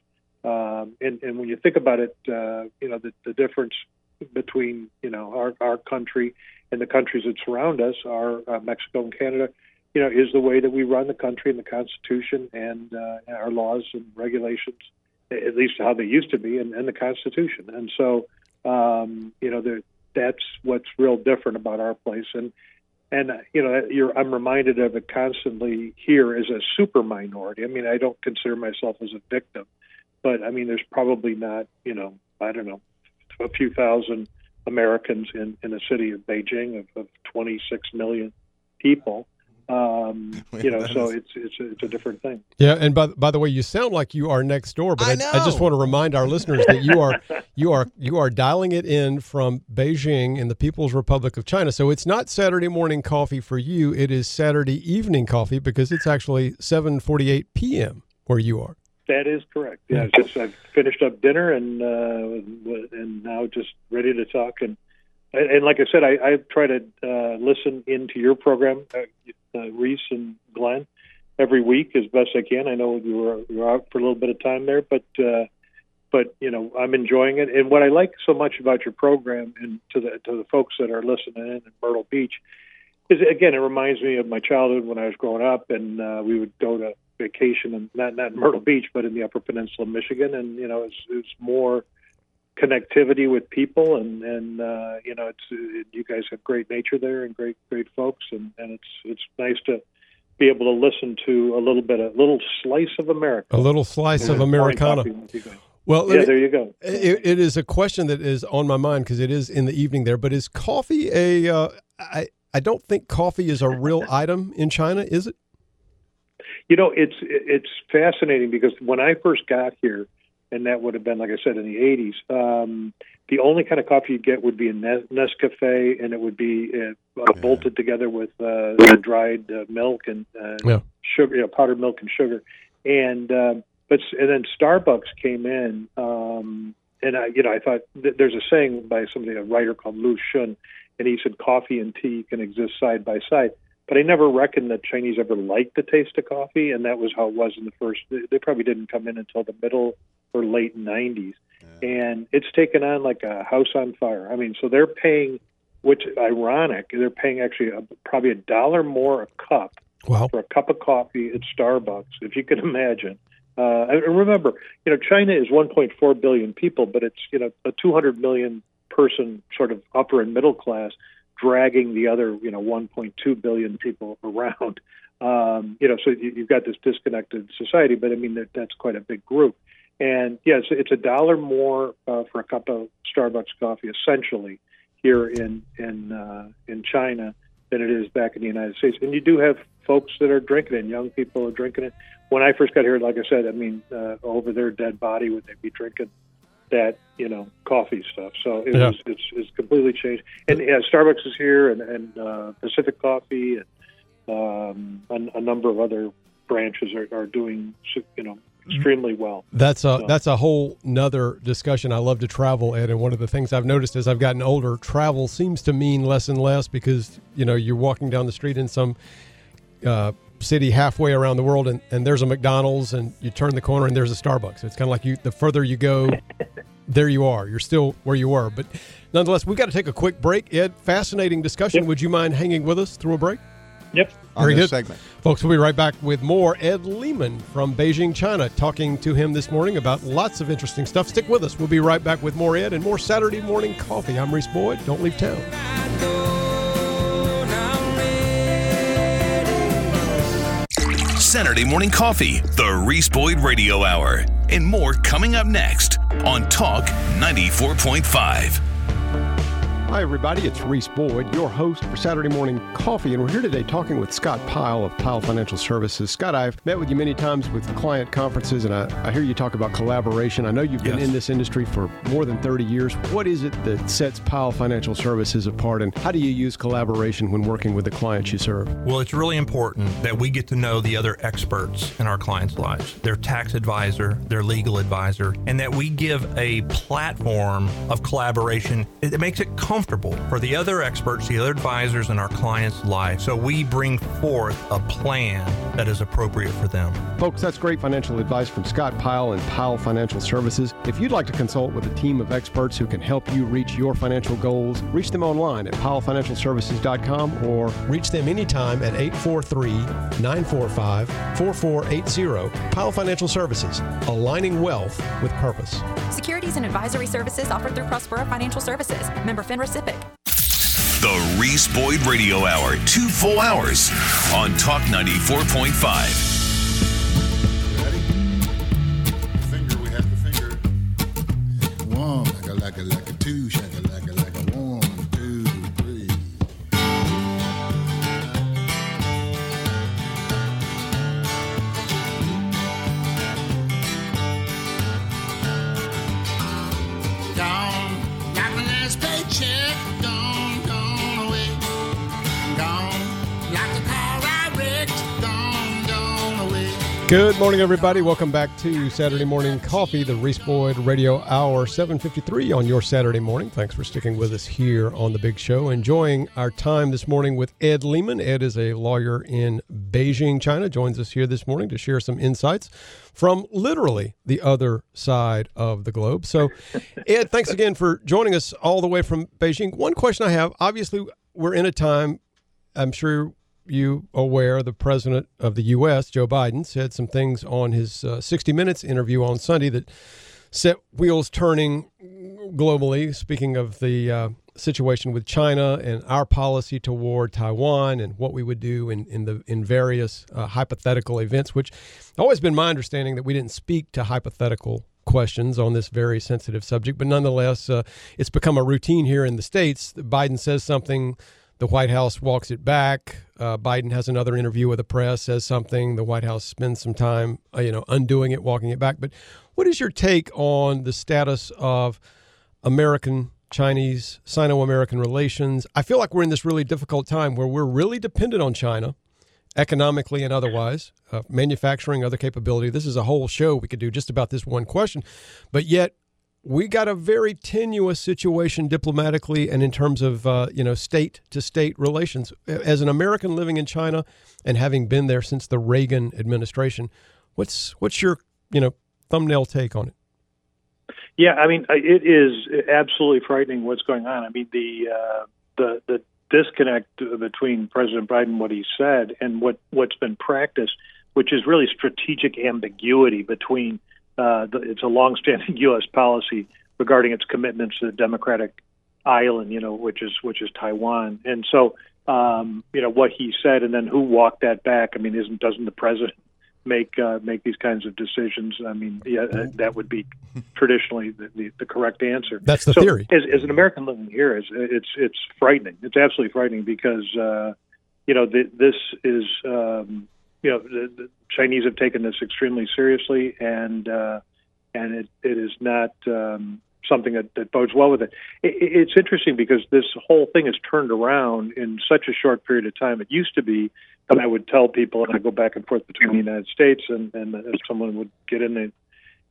Um, and, and when you think about it, uh, you know, the, the difference between, you know, our, our country and the countries that surround us are uh, Mexico and Canada, you know, is the way that we run the country and the Constitution and uh, our laws and regulations, at least how they used to be, and, and the Constitution. And so, um, you know, there, that's what's real different about our place. And and uh, you know, you're, I'm reminded of it constantly here as a super minority. I mean, I don't consider myself as a victim, but I mean, there's probably not, you know, I don't know, a few thousand Americans in in the city of Beijing of, of 26 million people. Um, you know, so it's it's a, it's a different thing. Yeah, and by by the way, you sound like you are next door, but I I, I just want to remind our listeners that you are you are you are dialing it in from Beijing in the People's Republic of China. So it's not Saturday morning coffee for you; it is Saturday evening coffee because it's actually 7:48 p.m. where you are. That is correct. Yeah, it's just I've finished up dinner and uh, and now just ready to talk. And and, like I said, I, I try to uh, listen into your program, uh, uh, Reese and Glenn, every week as best I can. I know you were you were out for a little bit of time there, but uh, but you know I'm enjoying it. And what I like so much about your program and to the to the folks that are listening in in Myrtle Beach is again it reminds me of my childhood when I was growing up, and uh, we would go to vacation and not not in Myrtle Beach, but in the Upper Peninsula of Michigan, and you know it's it's more connectivity with people and and uh, you know it's it, you guys have great nature there and great great folks and and it's it's nice to be able to listen to a little bit a little slice of America A little slice of Americana. coffee with you guys. Well, yeah me- there you go It, it is a question that is on my mind because it is in the evening there. But is coffee a? Uh, I I don't think coffee is a real item in China, is it? You know, it's it's fascinating because when I first got here, and that would have been like I said in the '80s. Um, the only kind of coffee you get would be a Nes- Nescafe, and it would be uh, uh, bolted together with uh, dried uh, milk and uh, Yeah. sugar, you know, powdered milk and sugar. And um, but and then Starbucks came in, um, and I, you know, I thought th- there's a saying by somebody, a writer called Lu Xun, and he said coffee and tea can exist side by side. But I never reckoned that Chinese ever liked the taste of coffee, and that was how it was in the first. They probably didn't come in until the middle or late '90s, and it's taken on like a house on fire. I mean, so they're paying, which is ironic, they're paying actually a, probably a dollar more a cup Wow. for a cup of coffee at Starbucks, if you can imagine. Uh, and remember, you know, China is 1.4 billion people, but it's you know a 200 million person sort of upper and middle class dragging the other you know 1.2 billion people around. Um, you know, so you, you've got this disconnected society, but I mean that, that's quite a big group. And yes, it's a dollar more uh, for a cup of Starbucks coffee, essentially here in in uh, in China than it is back in the United States. And you do have folks that are drinking it, young people are drinking it. When I first got here, like I said, I mean, uh, over their dead body would they be drinking that you know coffee stuff? So it Yeah. was it's, it's completely changed. And yeah, Starbucks is here, and, and uh, Pacific Coffee, and um, a, a number of other branches are, are doing you know extremely well. That's a So- that's a whole nother discussion. I love to travel, Ed, and one of the things I've noticed as I've gotten older, travel seems to mean less and less because you know you're walking down the street in some uh, city halfway around the world, and, and there's a McDonald's, and you turn the corner and there's a Starbucks. It's kind of like you. The further you go, there you are. You're still where you were, but nonetheless, we've got to take a quick break. Ed, fascinating discussion. Yep. Would you mind hanging with us through a break? Yep. on Very this good. segment. Folks, we'll be right back with more Ed Lehman from Beijing, China, talking to him this morning about lots of interesting stuff. Stick with us. We'll be right back with more Ed and more Saturday morning coffee. I'm Reese Boyd. Don't leave town. Saturday morning coffee, the Reese Boyd Radio Hour, and more coming up next on Talk 94.5. Hi, everybody. It's Reese Boyd, your host for Saturday Morning Coffee, and we're here today talking with Scott Pyle of Pyle Financial Services. Scott, I've met with you many times with client conferences, and I, I hear you talk about collaboration. I know you've been Yes. in this industry for more than 30 years. What is it that sets Pyle Financial Services apart, and how do you use collaboration when working with the clients you serve? Well, it's really important that we get to know the other experts in our clients' lives, their tax advisor, their legal advisor, and that we give a platform of collaboration that makes it comfortable for the other experts, the other advisors in our clients' lives. So we bring forth a plan that is appropriate for them. Folks, that's great financial advice from Scott Pyle and Pyle Financial Services. If you'd like to consult with a team of experts who can help you reach your financial goals, reach them online at pylefinancialservices.com or reach them anytime at 843 945 4480. Pyle Financial Services, aligning wealth with purpose. Securities and advisory services offered through Prospera Financial Services. Member FINRA SIPC. The Reese Boyd Radio Hour, two full hours on Talk 94.5. Good morning, everybody. Welcome back to Saturday Morning Coffee, the Reese Boyd Radio Hour, 753 on your Saturday morning. Thanks for sticking with us here on The Big Show. Enjoying our time this morning with Ed Lehman. Ed is a lawyer in Beijing, China, joins us here this morning to share some insights from literally the other side of the globe. So, Ed, thanks again for joining us all the way from Beijing. One question I have obviously, we're in a time, I'm sure you aware the president of the U.S., Joe Biden, said some things on his uh, 60 Minutes interview on Sunday that set wheels turning globally. Speaking of the uh, situation with China and our policy toward Taiwan and what we would do in, in the in various uh, hypothetical events, which always been my understanding that we didn't speak to hypothetical questions on this very sensitive subject, but nonetheless, uh, it's become a routine here in the states. Biden says something. The White House walks it back. Uh, Biden has another interview with the press, says something. The White House spends some time, uh, you know, undoing it, walking it back. But what is your take on the status of American Chinese Sino American relations? I feel like we're in this really difficult time where we're really dependent on China economically and otherwise, uh, manufacturing, other capability. This is a whole show we could do just about this one question. But yet, we got a very tenuous situation diplomatically and in terms of uh, you know state to state relations. As an American living in China and having been there since the Reagan administration, what's what's your you know thumbnail take on it? Yeah, I mean, it is absolutely frightening what's going on. I mean, the uh, the the disconnect between President Biden, what he said, and what what's been practiced, which is really strategic ambiguity between. Uh, it's a longstanding U.S. policy regarding its commitments to the democratic island, you know, which is which is Taiwan, and so um, you know what he said, and then who walked that back. I mean, isn't doesn't the president make uh, make these kinds of decisions? I mean, yeah, uh, that would be traditionally the, the, the correct answer. That's the So, theory. As, as an American living here, it's it's it's frightening. It's absolutely frightening because uh, you know th- this is um, you know the, the Chinese have taken this extremely seriously, and uh, and it, it is not um, something that, that bodes well with it. it. It's interesting because this whole thing has turned around in such a short period of time. It used to be that I would tell people, and I go back and forth between the United States, and, and if someone would get in there,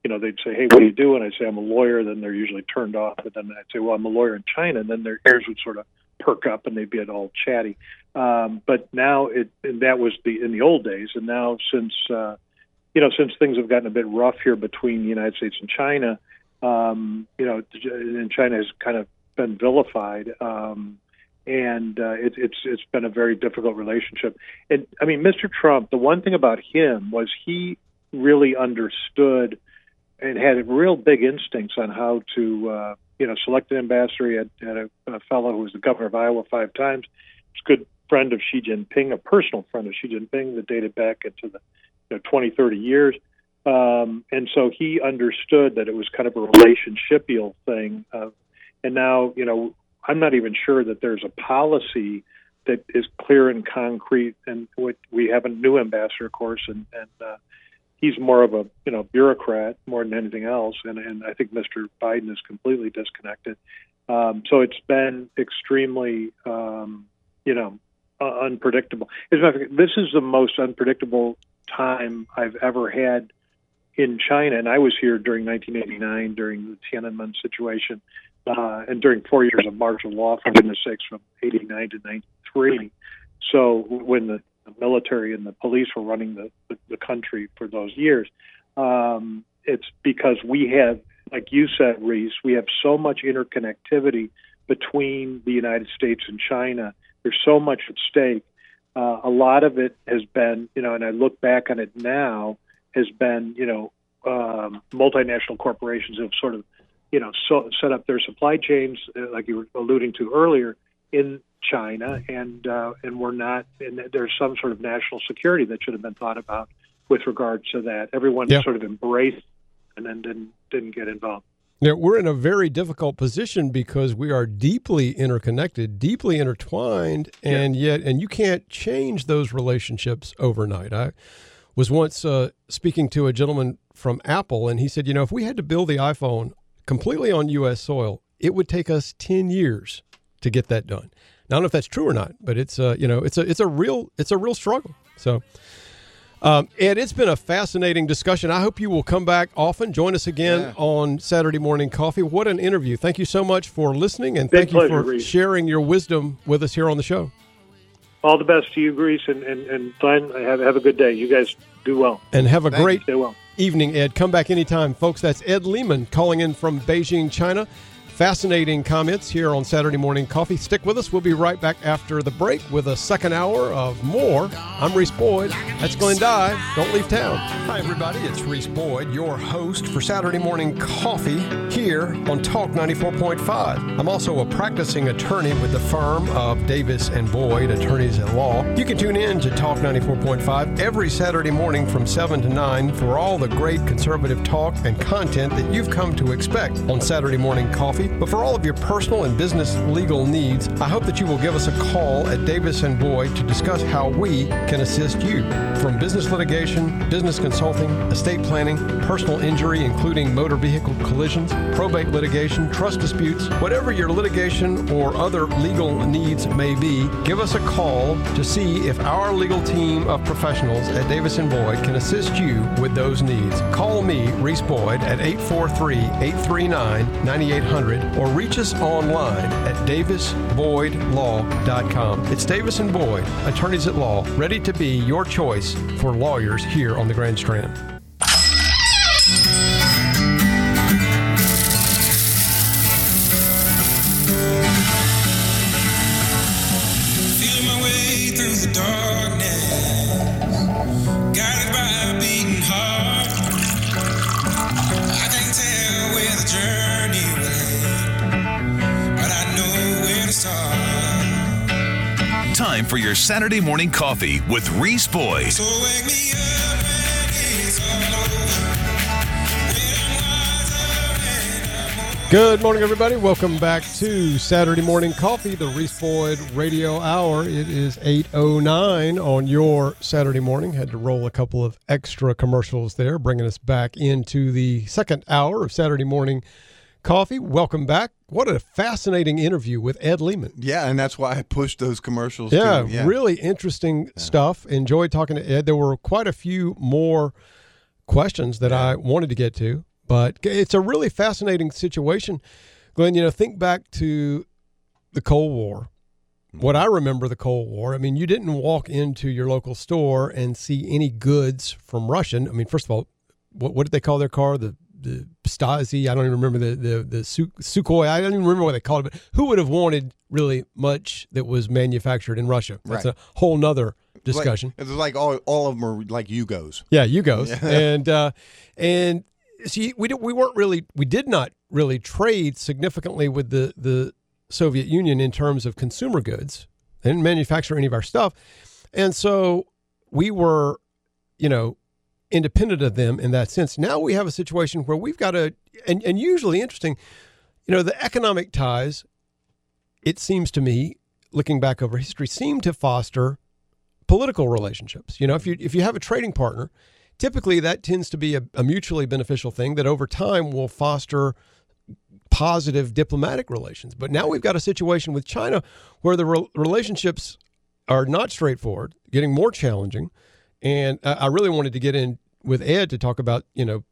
you know, they'd say, "Hey, what do you do?" And I'd say, "I'm a lawyer." Then they're usually turned off. But then I'd say, "Well, I'm a lawyer in China," and then their ears would sort of perk up and they'd get all chatty. Um, but now it and that was the in the old days, and now since uh, you know since things have gotten a bit rough here between the United States and China, um, you know, and China has kind of been vilified. Um, and uh, it, it's it's been a very difficult relationship. And I mean, Mr. Trump. The one thing about him was he really understood and had real big instincts on how to uh, you know selected ambassador. He had, had a, a fellow who was the governor of Iowa five times. He's a good friend of Xi Jinping, a personal friend of Xi Jinping that dated back into the you know 20, 30 years. Um, and so he understood that it was kind of a relationshipial thing. Uh, and now, you know, I'm not even sure that there's a policy that is clear and concrete. And we have a new ambassador, of course, and, and uh, he's more of a you know bureaucrat more than anything else. And, and I think Mr. Biden is completely disconnected. Um, so it's been extremely, um, you know, uh, unpredictable. As a matter of fact, this is the most unpredictable time I've ever had in China, and I was here during 1989 during the Tiananmen situation, uh, and during four years of martial law, for goodness from 89 to 93. So when the, the military and the police were running the, the, the country for those years, um, it's because we have, like you said, Reese, we have so much interconnectivity between the United States and China. There's so much at stake. Uh, a lot of it has been, you know, and I look back on it now, has been, you know, um, multinational corporations have sort of, you know, so, set up their supply chains, uh, like you were alluding to earlier, in China, and uh, and we're not. And there's some sort of national security that should have been thought about with regard to that. Everyone Yeah. sort of embraced and then didn't didn't get involved. Now, we're in a very difficult position because we are deeply interconnected, deeply intertwined, and yet, and you can't change those relationships overnight. I was once uh, speaking to a gentleman from Apple, and he said, you know, if we had to build the iPhone completely on U.S. soil, it would take us 10 years to get that done. Now, I don't know if that's true or not, but it's, uh, you know, it's a, it's a real, it's a real struggle. So, um, Ed, it's been a fascinating discussion. I hope you will come back often. Join us again Yeah. on Saturday Morning Coffee. What an interview. Thank you so much for listening and Big thank you for Reese. sharing your wisdom with us here on the show. All the best to you, Grease, and and, and Glenn. Have have a good day. You guys do well. And have a great well. evening, Ed. Come back anytime, folks. That's Ed Lehman calling in from Beijing, China. Fascinating comments here on Saturday Morning Coffee. Stick with us. We'll be right back after the break with a second hour of more. I'm Reese Boyd. That's Glenn Dye. Don't leave town. Hi, everybody. It's Reese Boyd, your host for Saturday Morning Coffee here on Talk 94.5. I'm also a practicing attorney with the firm of Davis and Boyd, attorneys at law. You can tune in to Talk 94.5 every Saturday morning from 7 to 9 for all the great conservative talk and content that you've come to expect on Saturday Morning Coffee. But for all of your personal and business legal needs, I hope that you will give us a call at Davis and Boyd to discuss how we can assist you. From business litigation, business consulting, estate planning, personal injury, including motor vehicle collisions, probate litigation, trust disputes, whatever your litigation or other legal needs may be, give us a call to see if our legal team of professionals at Davis and Boyd can assist you with those needs. Call me, Reese Boyd, at 843 839 9800 or reach us online at davisboydlaw.com. It's Davis and Boyd, attorneys at law, ready to be your choice for lawyers here on the Grand Strand. For your Saturday morning coffee with Reese Boyd. So. Good morning, everybody. Welcome back to Saturday Morning Coffee, the Reese Boyd Radio Hour. It is 8.09 on your Saturday morning. Had to roll a couple of extra commercials there, bringing us back into the second hour of Saturday Morning Coffee. Welcome back. What a fascinating interview with Ed Lehman. Yeah, and that's why I pushed those commercials. Yeah, too. really interesting stuff. Enjoyed talking to Ed. There were quite a few more questions that I wanted to get to, but it's a really fascinating situation. Glenn, you know, think back to the Cold War what I mm-hmm. remember the Cold War, I mean, you didn't walk into your local store and see any goods from Russian. I mean, first of all, what, what did they call their car? The the Stasi. I don't even remember the the the Su- Sukhoi. I don't even remember what they called it. But who would have wanted really much that was manufactured in Russia? That's Right. a whole nother discussion. Like, it's like all all of them are like Yugos. Yeah, Yugos. and uh, and see, we did, we weren't really we did not really trade significantly with the the Soviet Union in terms of consumer goods. They didn't manufacture any of our stuff, and so we were, you know, independent of them in that sense. Now we have a situation where we've got a and and usually interesting, you know, the economic ties. It seems to me, looking back over history, seem to foster political relationships. You know, if you if you have a trading partner, typically that tends to be a, a mutually beneficial thing that over time will foster positive diplomatic relations. But now we've got a situation with China where the re- relationships are not straightforward, getting more challenging. And I really wanted to get in with Ed to talk about, you know,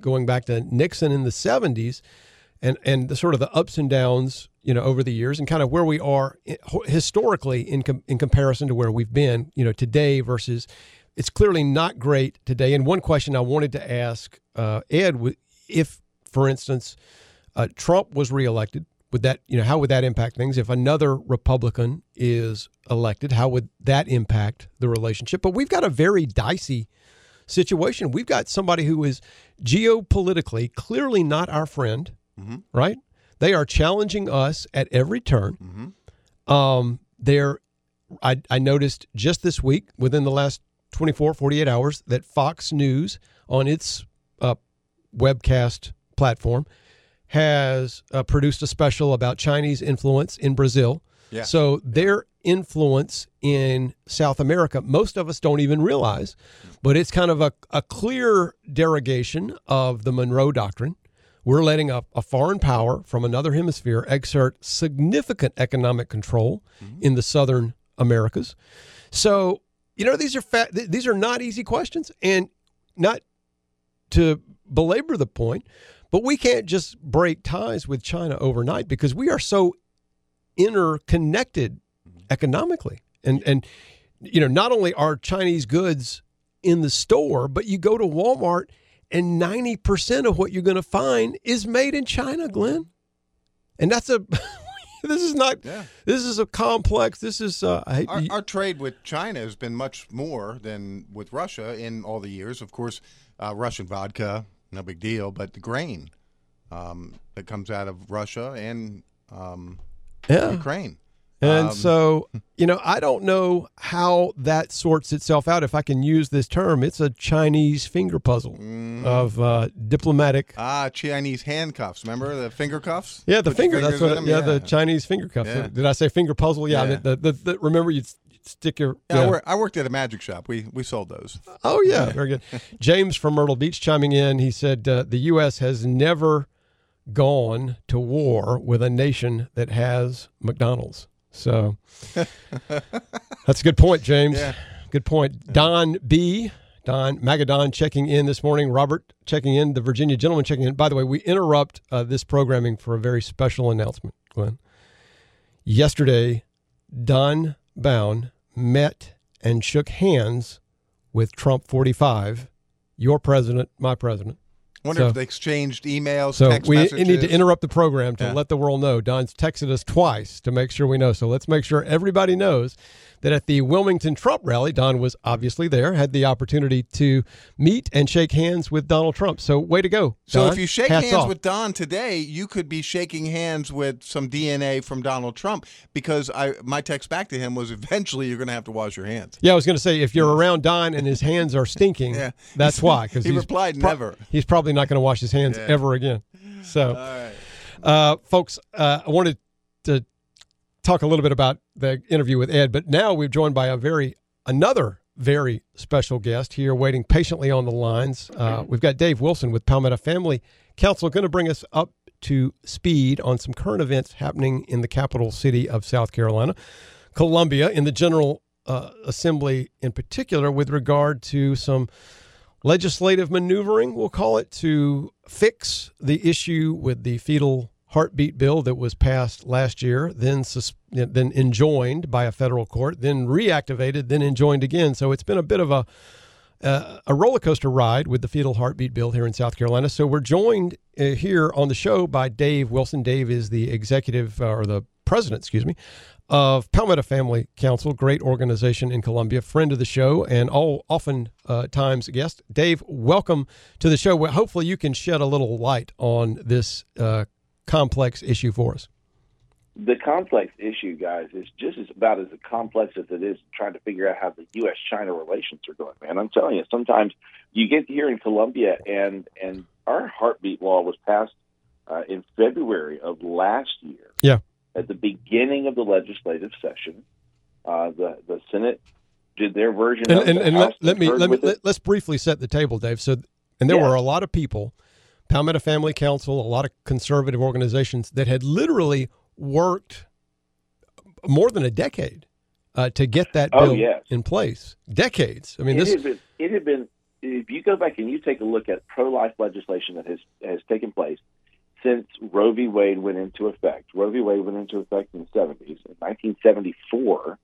going back to Nixon in the 70s and and the sort of the ups and downs, you know, over the years and kind of where we are historically in com- in comparison to where we've been, you know, today versus it's clearly not great today. And one question I wanted to ask uh, Ed, if, for instance, uh, Trump was reelected, would that, you know, how would that impact things? If another Republican is elected, how would that impact the relationship? But we've got a very dicey situation. We've got somebody who is geopolitically clearly not our friend, right? They are challenging us at every turn. Um, they're, I, I noticed just this week, within the last 24, 48 hours, that Fox News on its uh, webcast platform has uh, produced a special about Chinese influence in Brazil. Yeah. So their influence in South America, most of us don't even realize, but it's kind of a, a clear derogation of the Monroe Doctrine. We're letting a, a foreign power from another hemisphere exert significant economic control in the southern Americas. So, you know, these are fa- th- these are not easy questions, and not to belabor the point, but we can't just break ties with China overnight because we are so interconnected economically. And and you know, not only are Chinese goods in the store, but you go to Walmart and 90% of what you're going to find is made in China, Glenn. And that's a this is not this is a complex this is uh I, Our, our trade with China has been much more than with Russia in all the years. Of course, uh, Russian vodka, no big deal, but the grain um, that comes out of Russia and um, Yeah. Ukraine. And Um, so, you know, I don't know how that sorts itself out. If I can use this term, it's a Chinese finger puzzle Mm-hmm. of uh, diplomatic. Ah, Chinese handcuffs. Remember the finger cuffs? Yeah, the Put finger. That's what. in Yeah, the Chinese finger cuffs. Yeah. Did I say finger puzzle? Yeah. Yeah. the, the, the, remember, you'd stick your. Yeah, I, wor- I worked at a magic shop. We we sold those. Oh yeah, very good. James from Myrtle Beach chiming in. He said uh, the U.S. has never gone to war with a nation that has McDonald's. So that's a good point, James. Yeah. Good point. Don B. Don Magadon checking in this morning. Robert checking in. The Virginia gentleman checking in. By the way, we interrupt uh, this programming for a very special announcement, Glenn. Yesterday, Don Bound met and shook hands with Trump 45, your president, my president. Wonder So- if they exchanged emails, So text we messages. need to interrupt the program to Yeah. let the world know. Don's texted us twice to make sure we know. So let's make sure everybody knows that at the Wilmington Trump rally, Don was obviously there, had the opportunity to meet and shake hands with Donald Trump. So way to go. Don. So if you shake Hats hands off. with Don today, you could be shaking hands with some DNA from Donald Trump because I my text back to him was eventually you're going to have to wash your hands. Yeah, I was going to say if you're around Don and his hands are stinking, Yeah. that's why. Because He replied, "Never." He's probably not going to wash his hands Yeah. ever again. So, uh, folks, uh, I wanted to talk a little bit about the interview with Ed, but now we're joined by a very another very special guest here, waiting patiently on the lines. Uh, we've got Dave Wilson with Palmetto Family Council, going to bring us up to speed on some current events happening in the capital city of South Carolina, Columbia, in the General uh, Assembly in particular, with regard to some legislative maneuvering, we'll call it, to fix the issue with the fetal heartbeat bill that was passed last year, then sus- then enjoined by a federal court, then reactivated, then enjoined again. So it's been a bit of a uh, a roller coaster ride with the fetal heartbeat bill here in South Carolina. So we're joined uh, here on the show by Dave Wilson. Dave is the executive uh, or the president, excuse me, of Palmetto Family Council, great organization in Columbia, friend of the show, and all often uh, times guest. Dave, welcome to the show. Hopefully, you can shed a little light on this uh, complex issue for us. The complex issue, guys, is just as about as complex as it is trying to figure out how the U.S.-China relations are going. Man, I'm telling you, sometimes you get here in Columbia, and and our heartbeat law was passed uh, in February of last year. Yeah. At the beginning of the legislative session, uh, the the Senate did their version And, of and, the and let, let me let me let, let's briefly set the table, Dave. So, and there Yeah. were a lot of people, Palmetto Family Council, a lot of conservative organizations that had literally worked more than a decade uh, to get that Oh, bill yes. in place. Decades. I mean, it this had been it had been if you go back and you take a look at pro life legislation that has has taken place since Roe v. Wade went into effect. Roe v. Wade went into effect in the seventies. In nineteen seventy four,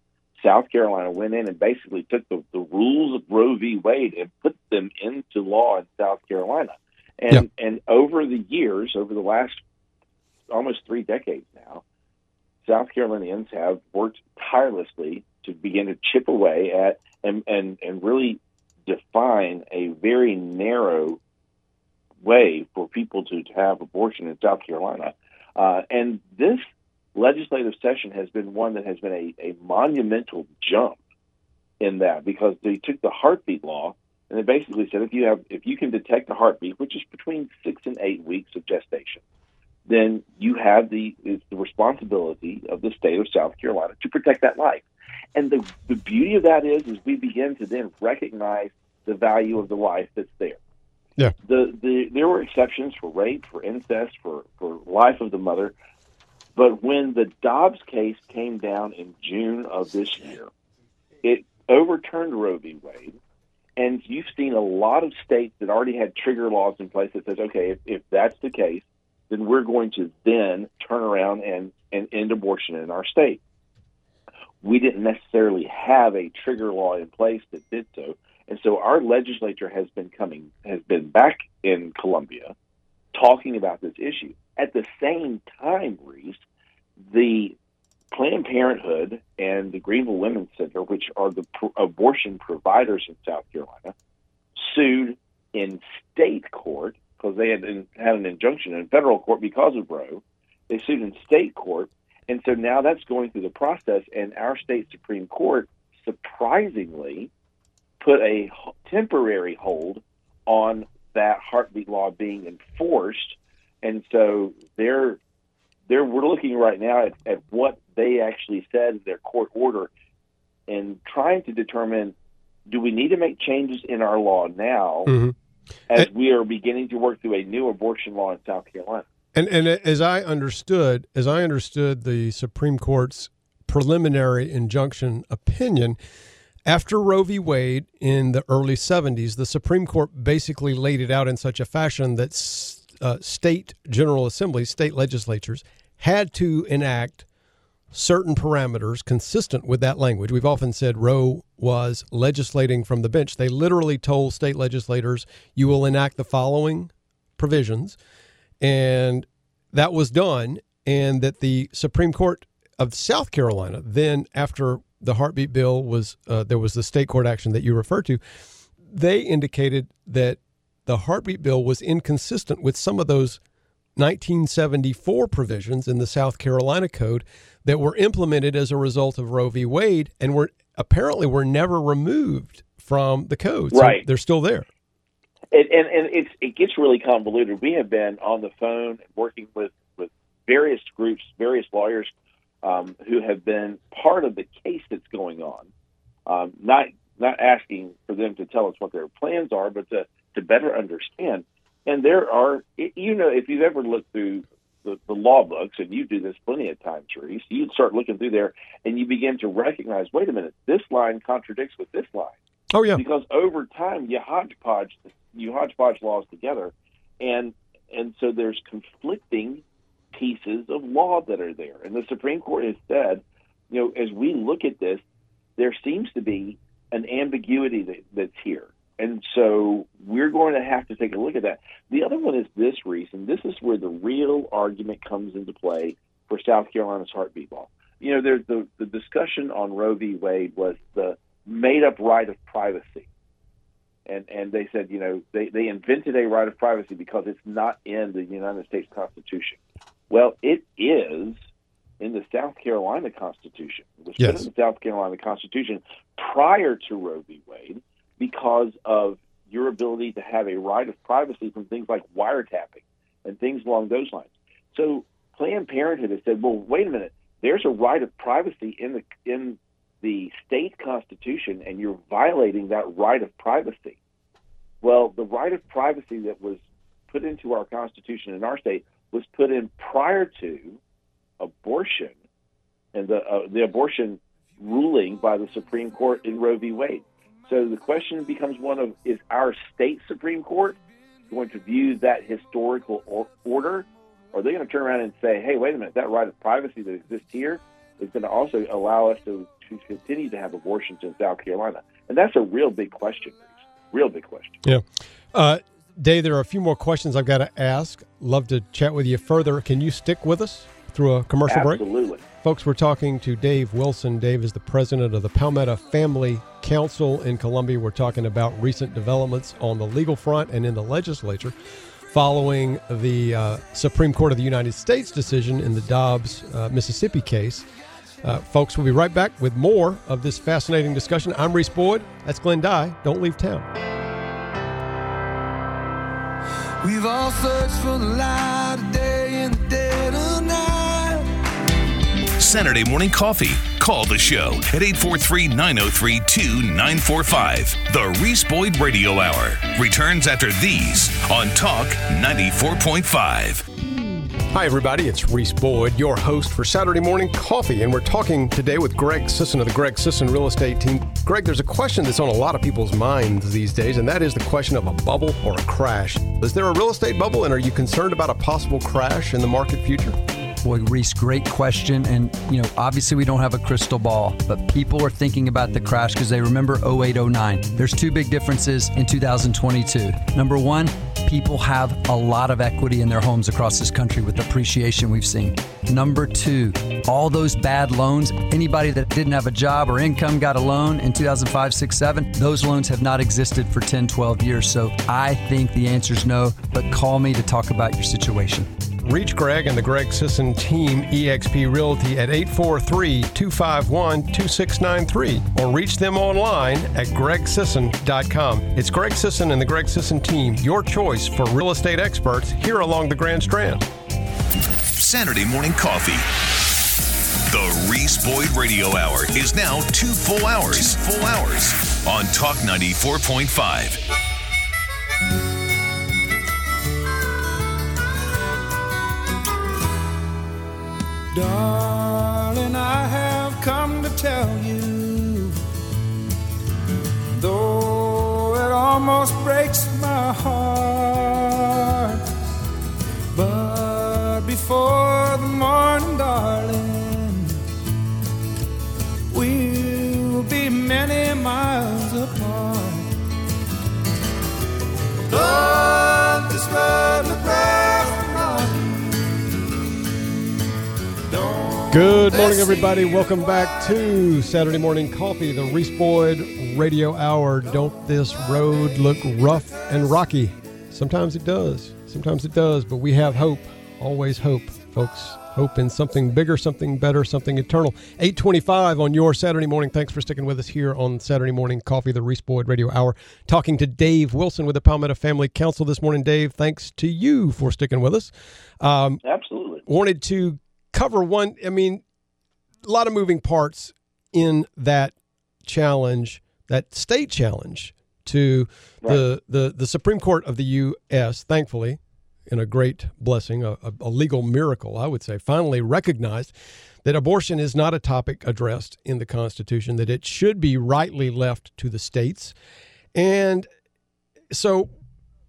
South Carolina went in and basically took the, the rules of Roe v. Wade and put them into law in South Carolina. And and over the years, over the last almost three decades now, South Carolinians have worked tirelessly to begin to chip away at and, and, and really define a very narrow way for people to, to have abortion in South Carolina. Uh, and this legislative session has been one that has been a, a monumental jump in that because they took the heartbeat law and they basically said if you have if you can detect a heartbeat, which is between six and eight weeks of gestation, then you have the it's the responsibility of the state of South Carolina to protect that life. And the the beauty of that is is we begin to then recognize the value of the life that's there. Yeah. The the there were exceptions for rape, for incest, for for life of the mother, but when the Dobbs case came down in June of this year, it overturned Roe v. Wade, and you've seen a lot of states that already had trigger laws in place that says, okay, if, if that's the case, then we're going to then turn around and, and end abortion in our state. We didn't necessarily have a trigger law in place that did so. And so our legislature has been coming, has been back in Columbia talking about this issue. At the same time, Reese, the Planned Parenthood and the Greenville Women's Center, which are the abortion providers in South Carolina, sued in state court because they had had an injunction in federal court because of Roe. They sued in state court, and so now that's going through the process. And our state supreme court, surprisingly, put a temporary hold on that heartbeat law being enforced, and so they're they're we're looking right now at, at what they actually said in their court order and trying to determine do we need to make changes in our law now Mhm. as we are beginning to work through a new abortion law in South Carolina. And and as I understood, as I understood the Supreme Court's preliminary injunction opinion, after Roe v. Wade in the early 70s, the Supreme Court basically laid it out in such a fashion that s- uh, state general assemblies, state legislatures, had to enact certain parameters consistent with that language. We've often said Roe was legislating from the bench. They literally told state legislators, you will enact the following provisions. And that was done. And that the Supreme Court of South Carolina, then after the heartbeat bill was, uh, there was the state court action that you referred to, they indicated that the heartbeat bill was inconsistent with some of those 1974 provisions in the South Carolina Code that were implemented as a result of Roe v. Wade and were apparently were never removed from the code. So Right. they're still there. And, and, and it's, it gets really convoluted. We have been on the phone working with, with various groups, various lawyers um, who have been part of the case that's going on. Um, not not asking for them to tell us what their plans are, but to, to better understand. And there are, you know, if you've ever looked through the, the law books, and you do this plenty of times, Reese, you start looking through there and you begin to recognize, wait a minute, this line contradicts with this line. Oh yeah. Because over time you hodgepodge you hodgepodge laws together, and and so there's conflicting pieces of law that are there. And the Supreme Court has said, you know, as we look at this, there seems to be an ambiguity that, that's here. And so we're going to have to take a look at that. The other one is this reason. This is where the real argument comes into play for South Carolina's heartbeat law. You know, there's the, the discussion on Roe v. Wade was the made up right of privacy. And and they said, you know, they, they invented a right of privacy because it's not in the United States Constitution. Well, it is in the South Carolina Constitution. It was Yes. in the South Carolina Constitution prior to Roe v. Wade because of your ability to have a right of privacy from things like wiretapping and things along those lines. So Planned Parenthood has said, well, wait a minute, there's a right of privacy in the in the state constitution, and you're violating that right of privacy. Well, the right of privacy that was put into our constitution in our state was put in prior to abortion and the uh, the abortion ruling by the Supreme Court in Roe v. Wade. So the question becomes one of: Is our state Supreme Court going to view that historical or- order? Are they going to turn around and say, "Hey, wait a minute, that right of privacy that exists here is going to also allow us to, to continue to have abortions in South Carolina"? And that's a real big question, real big question. Yeah. Uh, Dave, there are a few more questions I've got to ask. Love to chat with you further. Can you stick with us through a commercial break? Absolutely. Folks, we're talking to Dave Wilson. Dave is the president of the Palmetto Family Council in Columbia. We're talking about recent developments on the legal front and in the legislature following the uh, Supreme Court of the United States decision in the Dobbs, uh, Mississippi case. Uh, folks, we'll be right back with more of this fascinating discussion. I'm Reese Boyd. That's Glenn Dye. Don't leave town. We've all searched for the light Saturday morning coffee. Call the show at 843 903 2945. The Reese Boyd Radio Hour returns after these on Talk 94.5. Hi, everybody. It's Reese Boyd, your host for Saturday Morning Coffee, and we're talking today with Greg Sisson of the Greg Sisson Real Estate Team. Greg, there's a question that's on a lot of people's minds these days, and that is the question of a bubble or a crash. Is there a real estate bubble, and are you concerned about a possible crash in the market future? Reese, great question. And, you know, obviously we don't have a crystal ball, but people are thinking about the crash because they remember 08, 09. There's two big differences in 2022. Number one, people have a lot of equity in their homes across this country with appreciation we've seen. Number two, all those bad loans, anybody that didn't have a job or income got a loan in 2005, 6, 7, those loans have not existed for 10, 12 years. So I think the answer is no, but call me to talk about your situation. Reach Greg and the Greg Sisson team, eXp Realty, at 843 251 2693 or reach them online at gregsisson.com. It's Greg Sisson and the Greg Sisson team, your choice for real estate experts here along the Grand Strand. Saturday morning coffee. The Reese Boyd Radio Hour is now two full hours. Full hours on Talk 94.5. Darling, I have come to tell you, though it almost breaks my heart. But before the morning, darling, we'll be many miles apart. Love this Good morning, everybody. Welcome back to Saturday Morning Coffee, the Reese Boyd Radio Hour. Don't this road look rough and rocky? Sometimes it does. Sometimes it does, but we have hope. Always hope, folks. Hope in something bigger, something better, something eternal. 825 on your Saturday morning. Thanks for sticking with us here on Saturday Morning Coffee, the Reese Boyd Radio Hour. Talking to Dave Wilson with the Palmetto Family Council this morning. Dave, thanks to you for sticking with us. Um, Absolutely. wanted to cover one i mean a lot of moving parts in that challenge that state challenge to the, the the supreme court of the us thankfully in a great blessing a, a, a legal miracle i would say finally recognized that abortion is not a topic addressed in the constitution that it should be rightly left to the states. And so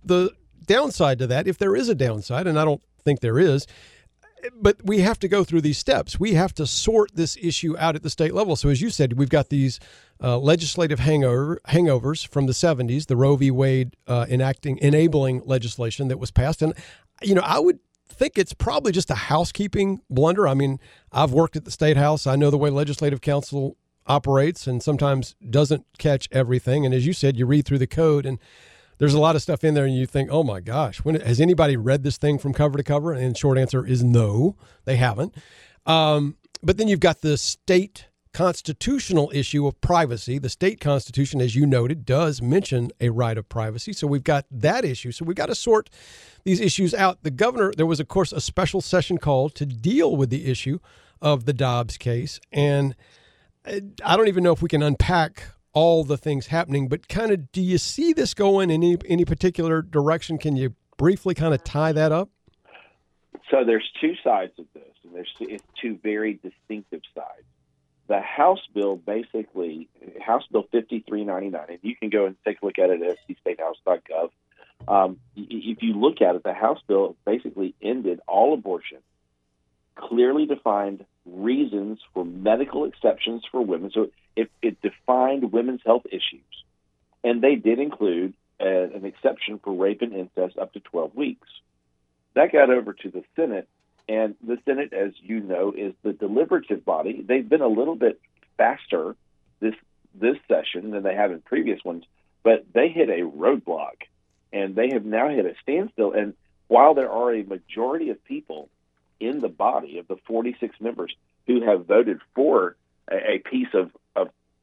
the downside to that if there is a downside and i don't think there is but we have to go through these steps. We have to sort this issue out at the state level. So, as you said, we've got these uh, legislative hangover hangovers from the '70s, the Roe v. Wade uh, enacting enabling legislation that was passed, and you know, I would think it's probably just a housekeeping blunder. I mean, I've worked at the state house. I know the way legislative council operates, and sometimes doesn't catch everything. And as you said, you read through the code and there's a lot of stuff in there and you think, oh my gosh, when has anybody read this thing from cover to cover? And short answer is no, they haven't. Um, but then you've got the state constitutional issue of privacy. The state constitution, as you noted, does mention a right of privacy. So we've got that issue. So we've got to sort these issues out. The governor, there was, of course, a special session called to deal with the issue of the Dobbs case. And uh, I don't even know if we can unpack all the things happening, but kind of do you see this going in any, any particular direction? Can you briefly kind of tie that up? So there's two sides of this, and there's it's two very distinctive sides. The House bill basically, House Bill 5399, and you can go and take a look at it at statehouse.gov. Um, if you look at it, the House bill basically ended all abortion, clearly defined reasons for medical exceptions for women. So it, it defined women's health issues, and they did include uh an exception for rape and incest up to 12 weeks. That got over to the Senate, and the Senate, as you know, is the deliberative body. They've been a little bit faster this this session than they have in previous ones, but they hit a roadblock, and they have now hit a standstill. And while there are a majority of people in the body of the 46 members who have voted for a, a piece of, of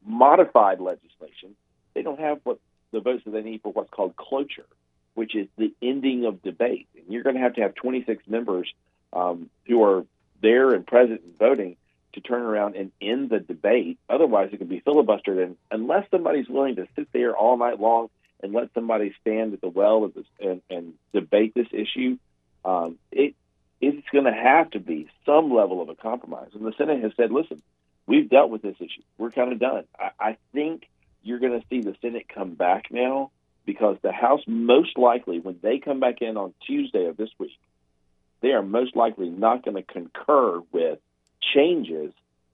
modified legislation, they don't have what the votes that they need for what's called cloture, which is the ending of debate. And you're going to have to have 26 members um, who are there and present and voting to turn around and end the debate. Otherwise, it could be filibustered. And unless somebody's willing to sit there all night long and let somebody stand at the well this, and, and debate this issue, um, it it's going to have to be some level of a compromise. And the Senate has said, listen, we've dealt with this issue. We're kind of done. I, I think you're going to see the Senate come back now because the House most likely, when they come back in on Tuesday of this week, they are most likely not going to concur with changes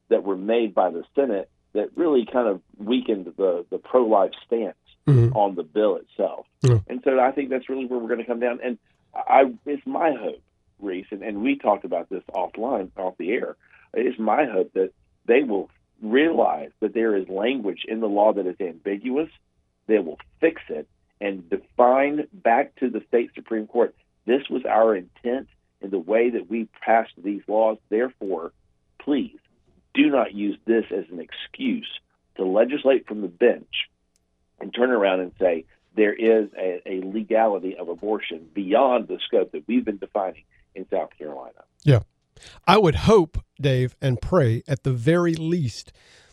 that were made by the Senate that really kind of weakened the, the pro life stance Mhm. on the bill itself. Yeah. And so I think that's really where we're going to come down. And I, it's my hope, Reese, and, and we talked about this offline, off the air. It's my hope that they will realize that there is language in the law that is ambiguous. They will fix it and define back to the state Supreme Court this was our intent in the way that we passed these laws. Therefore, please do not use this as an excuse to legislate from the bench and turn around and say there is a, a legality of abortion beyond the scope that we've been defining in South Carolina. Yeah. I would hope, Dave, and pray at the very least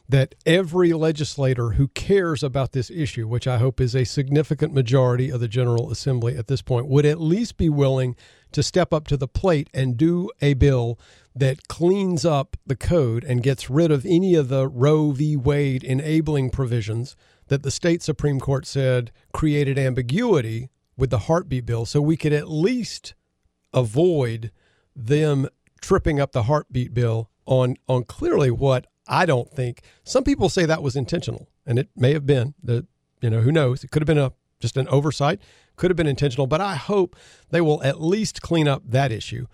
that every legislator who cares about this issue, which I hope is a significant majority of the General Assembly at this point, would at least be willing to step up to the plate and do a bill that cleans up the code and gets rid of any of the Roe v. Wade enabling provisions that the state Supreme Court said created ambiguity with the heartbeat bill. So we could at least avoid them tripping up the heartbeat bill on on clearly what I don't think some people say that was intentional and it may have been that you know who knows? It could have been a just an oversight. Could have been intentional but I hope they will at least clean up that issue.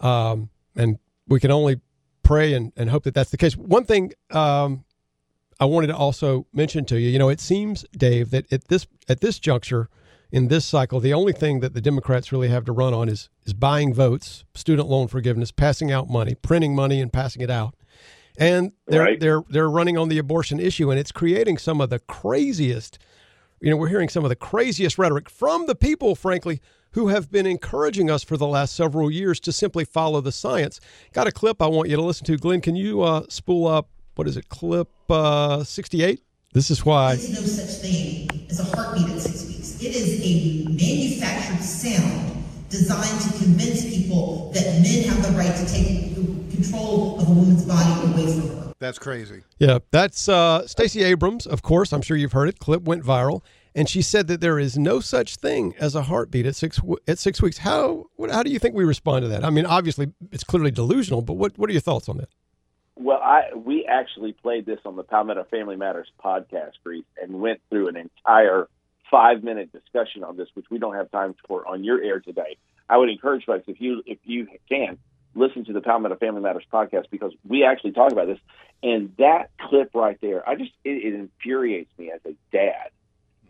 Um, and we can only pray and, and hope that that's the case. One thing um, I wanted to also mention to you you know it seems Dave that at this at this juncture in this cycle, the only thing that the Democrats really have to run on is is buying votes, student loan forgiveness, passing out money, printing money, and passing it out. And they're Right. they're they're running on the abortion issue, and it's creating some of the craziest. You know, we're hearing some of the craziest rhetoric from the people, frankly, who have been encouraging us for the last several years to simply follow the science. Got a clip I want you to listen to, Glenn. Can you uh, spool up? What is it? Clip uh, sixty-eight. This is why. There is no such thing as a heartbeat at six weeks. It is a manufactured sound designed to convince people that men have the right to take control of a woman's body away from her. That's crazy. Yeah, that's uh, Stacey Abrams, of course. I'm sure you've heard it. Clip went viral. and she said that there is no such thing as a heartbeat at six at six weeks. How what, how do you think we respond to that? I mean, obviously it's clearly delusional, but what what are your thoughts on that? Well, I we actually played this on the Palmetto Family Matters podcast, Reese, and went through an entire five minute discussion on this, which we don't have time for on your air today. I would encourage folks if you if you can listen to the Palmetto Family Matters podcast because we actually talk about this. And that clip right there, I just it, it infuriates me as a dad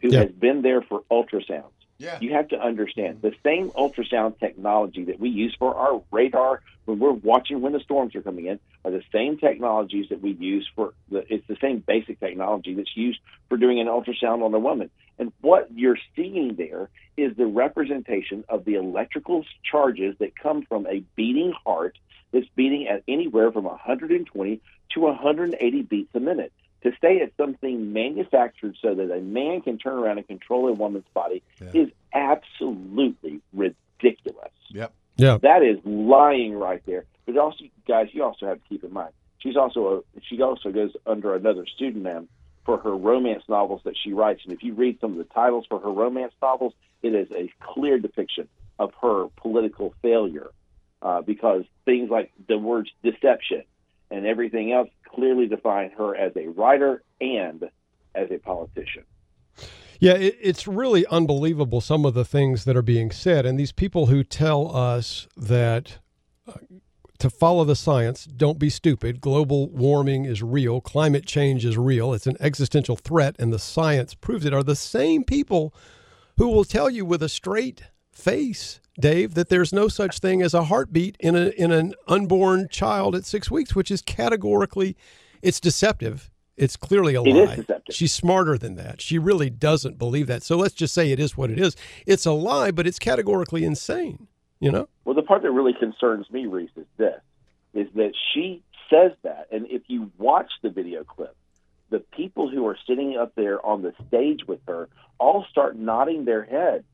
who Yeah. has been there for ultrasounds. Yeah. You have to understand the same ultrasound technology that we use for our radar when we're watching when the storms are coming in are the same technologies that we use for the it's the same basic technology that's used for doing an ultrasound on a woman. And what you're seeing there is the representation of the electrical charges that come from a beating heart that's beating at anywhere from 120 to 180 beats a minute. To say it's something manufactured so that a man can turn around and control a woman's body is absolutely ridiculous. Yep. Yeah. That is lying right there. But also, guys, you also have to keep in mind she's also a she also goes under another pseudonym for her romance novels that she writes. And if you read some of the titles for her romance novels, it is a clear depiction of her political failure uh, because things like the words deception and everything else clearly define her as a writer and as a politician. Yeah, it, it's really unbelievable some of the things that are being said, and these people who tell us that uh, to follow the science, don't be stupid. Global warming is real. Climate change is real. It's an existential threat, and the science proves it. Are the same people who will tell you with a straight face, Dave, that there's no such thing as a heartbeat in a in an unborn child at six weeks, which is categorically, it's deceptive. It's clearly a It lie. She's smarter than that. She really doesn't believe that. So let's just say it is what it is. It's a lie, but it's categorically insane. You know? Well, the part that really concerns me, Reese, is this: is that she says that, and if you watch the video clip, the people who are sitting up there on the stage with her all start nodding their head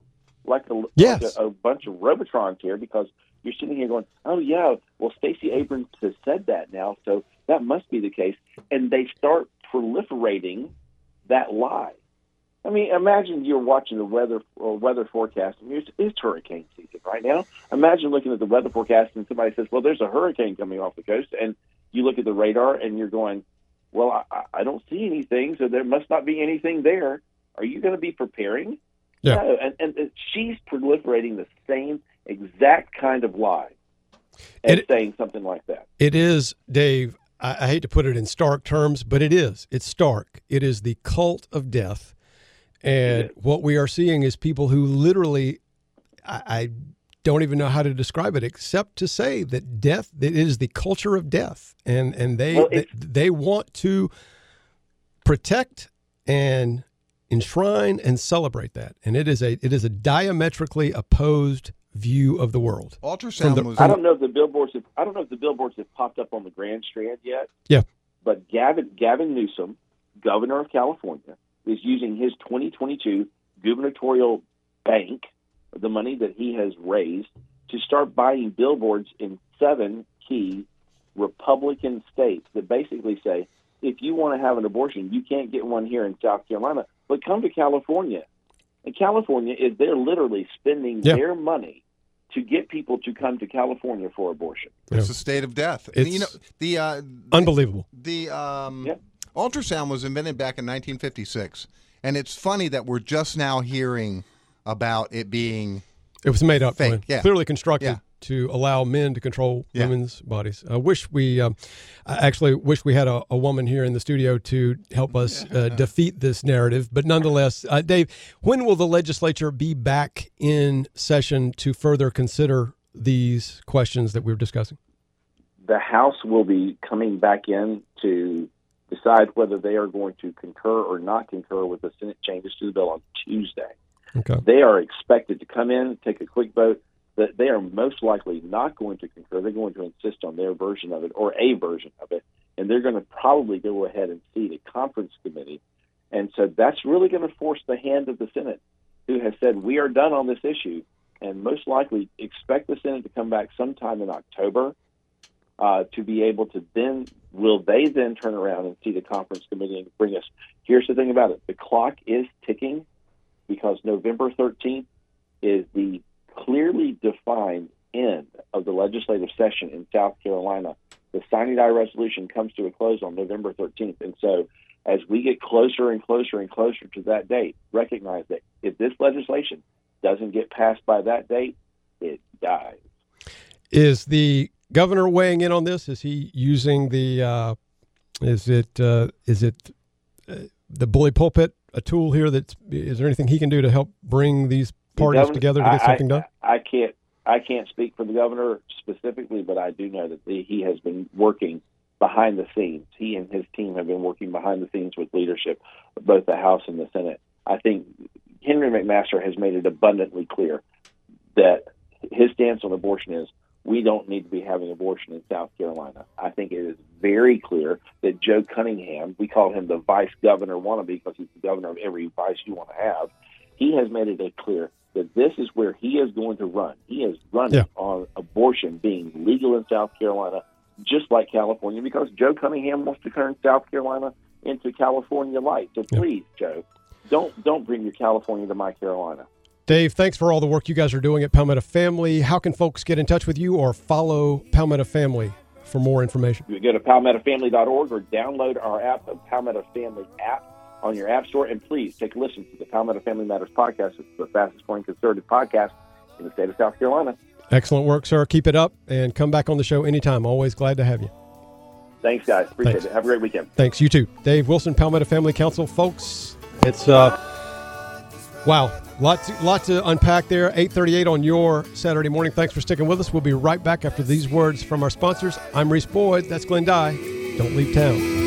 like a, Yes. like a, a bunch of robotrons here because you're sitting here going, "Oh yeah, well Stacey Abrams has said that now, so that must be the case," and they start proliferating that lie. I mean, imagine you're watching the weather or weather forecast. I mean, it's, it's hurricane season right now. Imagine looking at the weather forecast and somebody says, "Well, there's a hurricane coming off the coast," and you look at the radar and you're going, "Well, I, I- don't see anything, so there must not be anything there." Are you going to be preparing? Yeah. No, and, and and she's proliferating the same exact kind of lie and It- saying something like that. It is, Dave. I, I hate to put it in stark terms, but it is. It's stark. It is the cult of death. And what we are seeing is people who literally, I, I don't even know how to describe it except to say that death, it is the culture of death. And, and they well, they, they, want to protect and enshrine and celebrate that. And it is a, it is a diametrically opposed view of the world. Ultrasound the- was. I don't know if the billboards have, I don't know if the billboards have popped up on the Grand Strand yet. Yeah. But Gavin Gavin Newsom, governor of California, is using his 2022 gubernatorial bank, the money that he has raised, to start buying billboards in seven key Republican states that basically say, if you want to have an abortion, you can't get one here in South Carolina, but come to California. And California is they're literally spending Yeah. their money to get people to come to California for abortion. It's a state of death. It's you know the uh, Unbelievable. the um, ultrasound was invented back in 1956, and it's funny that we're just now hearing about it being It was made up, Fake, yeah. clearly constructed Yeah. To allow men to control Yeah. women's bodies. I wish we, um, I actually wish we had a, a woman here in the studio to help us uh, defeat this narrative. But nonetheless, uh, Dave, when will the legislature be back in session to further consider these questions that we were discussing? the House will be coming back in to decide whether they are going to concur or not concur with the Senate changes to the bill on Tuesday. Okay. They are expected to come in, take a quick vote. That they are most likely not going to concur. They're going to insist on their version of it or a version of it, and they're going to probably go ahead and seat a conference committee. And so that's really going to force the hand of the Senate, who has said we are done on this issue, and most likely expect the Senate to come back sometime in October uh, to be able to then will they then turn around and see the conference committee and bring us here's the thing about it the clock is ticking because November 13th is the clearly defined end of the legislative session in South Carolina. The sine die resolution comes to a close on November 13th. And so, as we get closer and closer and closer to that date, recognize that if this legislation doesn't get passed by that date, it dies. Is the governor weighing in on this? Is he using the? Uh, is it? Uh, is it uh, the bully pulpit a tool here? That is there anything he can do to help bring these parties governor- together to get I- something done? I can't. I can't speak for the governor specifically, but I do know that the, he has been working behind the scenes. He and his team have been working behind the scenes with leadership of both the House and the Senate. I think Henry McMaster has made it abundantly clear that his stance on abortion is we don't need to be having abortion in South Carolina. I think it is very clear that Joe Cunningham, we call him the vice governor wannabe because he's the governor of every vice you want to have, he has made it clear that this is where he is going to run. He is running Yeah. on abortion being legal in South Carolina, just like California, because Joe Cunningham wants to turn South Carolina into California light. So please, Joe, don't don't bring your California to my Carolina. Dave, thanks for all the work you guys are doing at Palmetto Family. How can folks get in touch with you or follow Palmetto Family for more information? You go to palmettofamily.org or download our app, the Palmetto Family app, on your app store. And please take a listen to the Palmetto Family Matters podcast. It's the fastest growing conservative podcast in the state of South Carolina. Excellent work, sir. Keep it up and come back on the show anytime. Always glad to have you. Thanks, guys. Appreciate Thanks. it. Have a great weekend. Thanks. You too. Dave Wilson, Palmetto Family Council. Folks, it's, uh, wow, lots, lots to unpack there. 838 on your Saturday morning. Thanks for sticking with us. We'll be right back after these words from our sponsors. I'm Reese Boyd. That's Glenn Dye. Don't leave town.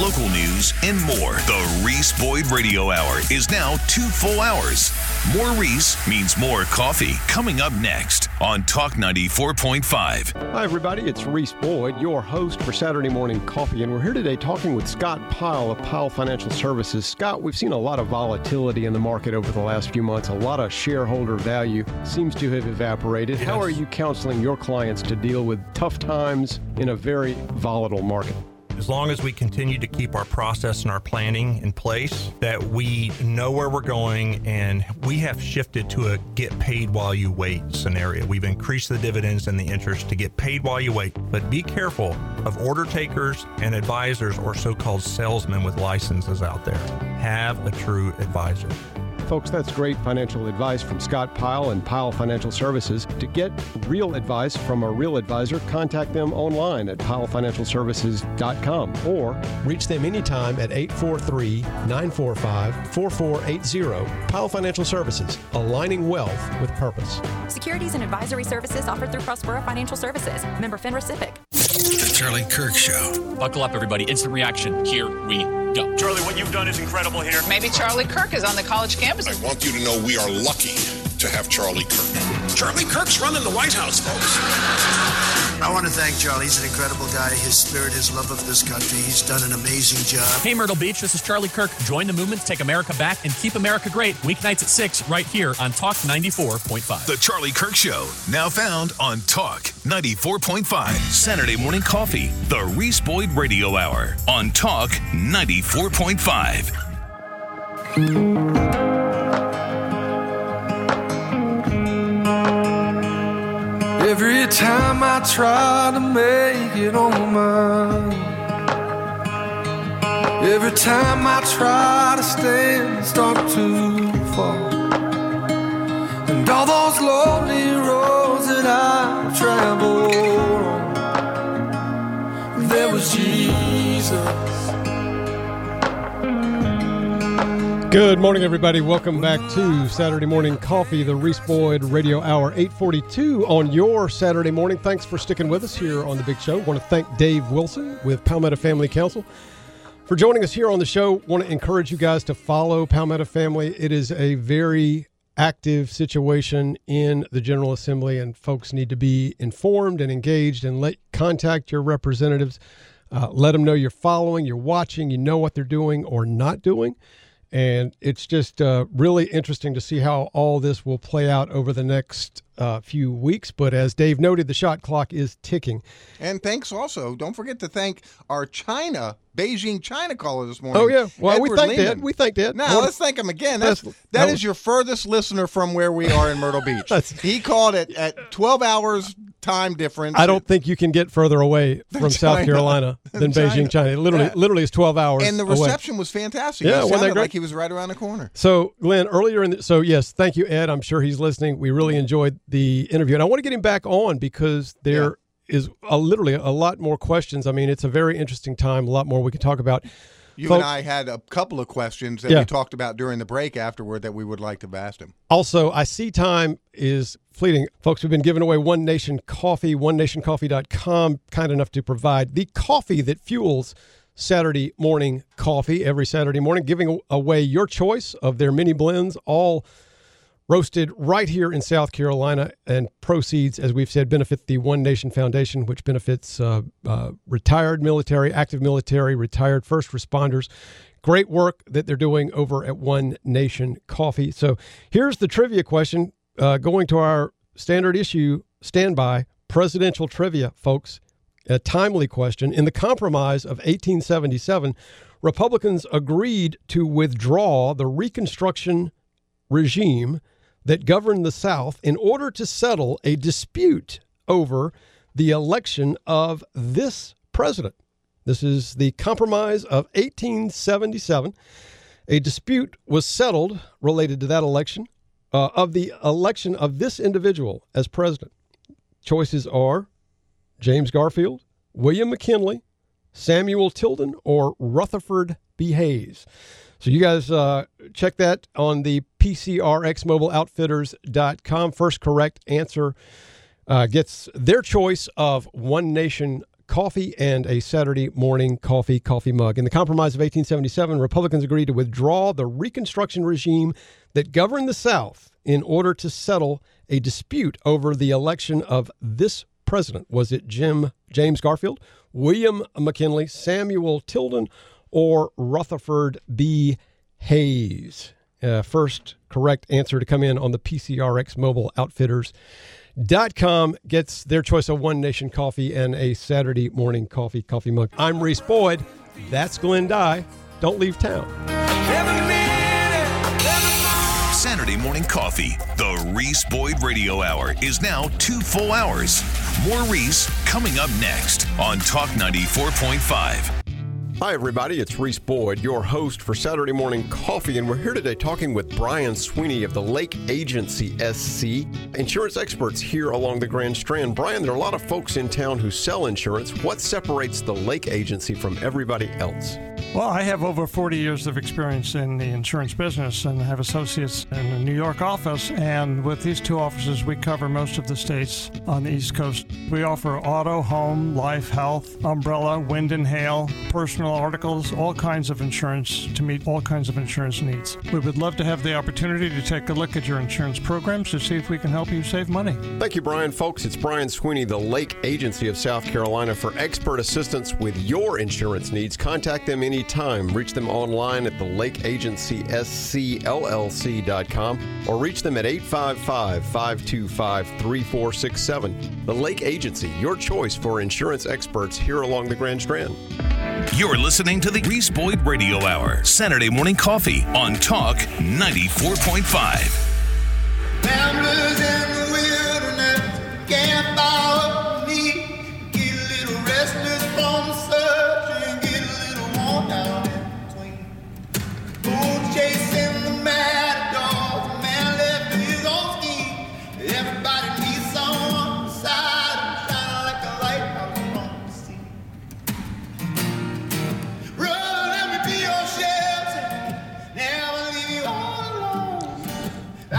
Local news and more. The Reese Boyd Radio Hour is now two full hours. More Reese means more coffee. Coming up next on Talk 94.5. Hi, everybody. It's Reese Boyd, your host for Saturday Morning Coffee, and we're here today talking with Scott Pyle of Pyle Financial Services. Scott, we've seen a lot of volatility in the market over the last few months. A lot of shareholder value seems to have evaporated. How are you counseling your clients to deal with tough times in a very volatile market? As long as we continue to keep our process and our planning in place, that we know where we're going and we have shifted to a get paid while you wait scenario. We've increased the dividends and the interest to get paid while you wait. But be careful of order takers and advisors or so called salesmen with licenses out there. Have a true advisor. Folks, that's great financial advice from Scott Pyle and Pyle Financial Services. To get real advice from a real advisor, contact them online at pylefinancialservices.com or reach them anytime at 843 945 4480. Pyle Financial Services, aligning wealth with purpose. Securities and advisory services offered through Prospera Financial Services. Member FINRA SIPC. The Charlie Kirk Show. Buckle up, everybody. Instant reaction. Here we go. Charlie, what you've done is incredible here. Maybe Charlie Kirk is on the college campus. I want you to know we are lucky to have Charlie Kirk. Charlie Kirk's running the White House, folks. I want to thank Charlie. He's an incredible guy. His spirit, his love of this country. He's done an amazing job. Hey, Myrtle Beach, this is Charlie Kirk. Join the movement to take America back and keep America great. Weeknights at 6 right here on Talk 94.5. The Charlie Kirk Show, now found on Talk 94.5. Saturday morning coffee. The Reese Boyd Radio Hour on Talk 94.5. Every time I try to make it on mine. Every time I try to stand, start to fall. And all those lonely roads that I've traveled Good morning, everybody. Welcome back to Saturday Morning Coffee, the Reese Boyd Radio Hour 842 on your Saturday morning. Thanks for sticking with us here on the big show. want to thank Dave Wilson with Palmetto Family Council for joining us here on the show. want to encourage you guys to follow Palmetto Family. It is a very active situation in the General Assembly, and folks need to be informed and engaged and let contact your representatives. Uh, let them know you're following, you're watching, you know what they're doing or not doing And it's just uh, really interesting to see how all this will play out over the next uh, few weeks. But as Dave noted, the shot clock is ticking. And thanks also, don't forget to thank our China, Beijing China caller this morning. Oh, yeah. Well, we Edward thanked Lehman. Ed. We thanked Ed. Now, let's thank him again. that's- That's, that that was- is your furthest listener from where we are in Myrtle Beach. he called it at 12 hours time difference. I don't think you can get further away from South Carolina than Than Beijing, China. It literally, Yeah. literally is 12 hours. And the away. reception was fantastic. Yeah, it sounded great? like he was right around the corner. So, Glenn, earlier in the, so yes, thank you, Ed. I'm sure he's listening. We really enjoyed the interview, and I want to get him back on because there is a, literally a lot more questions. I mean, it's a very interesting time. A lot more we can talk about. You Folks- and I had a couple of questions that Yeah. we talked about during the break afterward that we would like to have asked him. Also, I see time is fleeting. Folks, we've been giving away One Nation Coffee, onenationcoffee.com, kind enough to provide the coffee that fuels Saturday morning coffee every Saturday morning, giving away your choice of their mini blends, all roasted right here in South Carolina, and proceeds, as we've said, benefit the One Nation Foundation, which benefits uh, uh, retired military, active military, retired first responders. Great work that they're doing over at One Nation Coffee. So here's the trivia question uh, going to our standard issue standby presidential trivia, folks. A timely question. In the Compromise of 1877, Republicans agreed to withdraw the Reconstruction regime that governed the South in order to settle a dispute over the election of this president. This is the Compromise of 1877. A dispute was settled related to that election uh, of the election of this individual as president. Choices are James Garfield, William McKinley, Samuel Tilden, or Rutherford B. Hayes. So you guys uh, check that on the PCRXMobileOutfitters.com. First correct answer uh, gets their choice of One Nation coffee and a Saturday morning coffee coffee mug. In the Compromise of 1877, Republicans agreed to withdraw the Reconstruction regime that governed the South in order to settle a dispute over the election of this president. Was it Jim James Garfield, William McKinley, Samuel Tilden, or Rutherford B. Hayes? Uh, first correct answer to come in on the PCRX Mobile Outfitters. Dot com gets their choice of One Nation coffee and a Saturday morning coffee coffee mug. I'm Reese Boyd. That's Glenn Dye. Don't leave town. Saturday morning coffee. The Reese Boyd Radio Hour is now two full hours. More Reese coming up next on Talk 94.5. Hi, everybody. It's Reese Boyd, your host for Saturday Morning Coffee, and we're here today talking with Brian Sweeney of the Lake Agency SC, insurance experts here along the Grand Strand. Brian, there are a lot of folks in town who sell insurance. What separates the Lake Agency from everybody else? Well, I have over 40 years of experience in the insurance business and have associates in the New York office. And with these two offices, we cover most of the states on the East Coast. We offer auto, home, life, health, umbrella, wind and hail, personal articles, all kinds of insurance to meet all kinds of insurance needs. We would love to have the opportunity to take a look at your insurance programs to see if we can help you save money. Thank you, Brian. Folks, it's Brian Sweeney, the Lake Agency of South Carolina. For expert assistance with your insurance needs, contact them anytime. Reach them online at the Lake Agency SCLLC.com or reach them at 855 525 3467. The Lake Agency, your choice for insurance experts here along the Grand Strand. You're listening to the Reese Boyd Radio Hour, Saturday morning coffee on Talk 94.5. Ramblers in the wilderness, out me. Get a little restless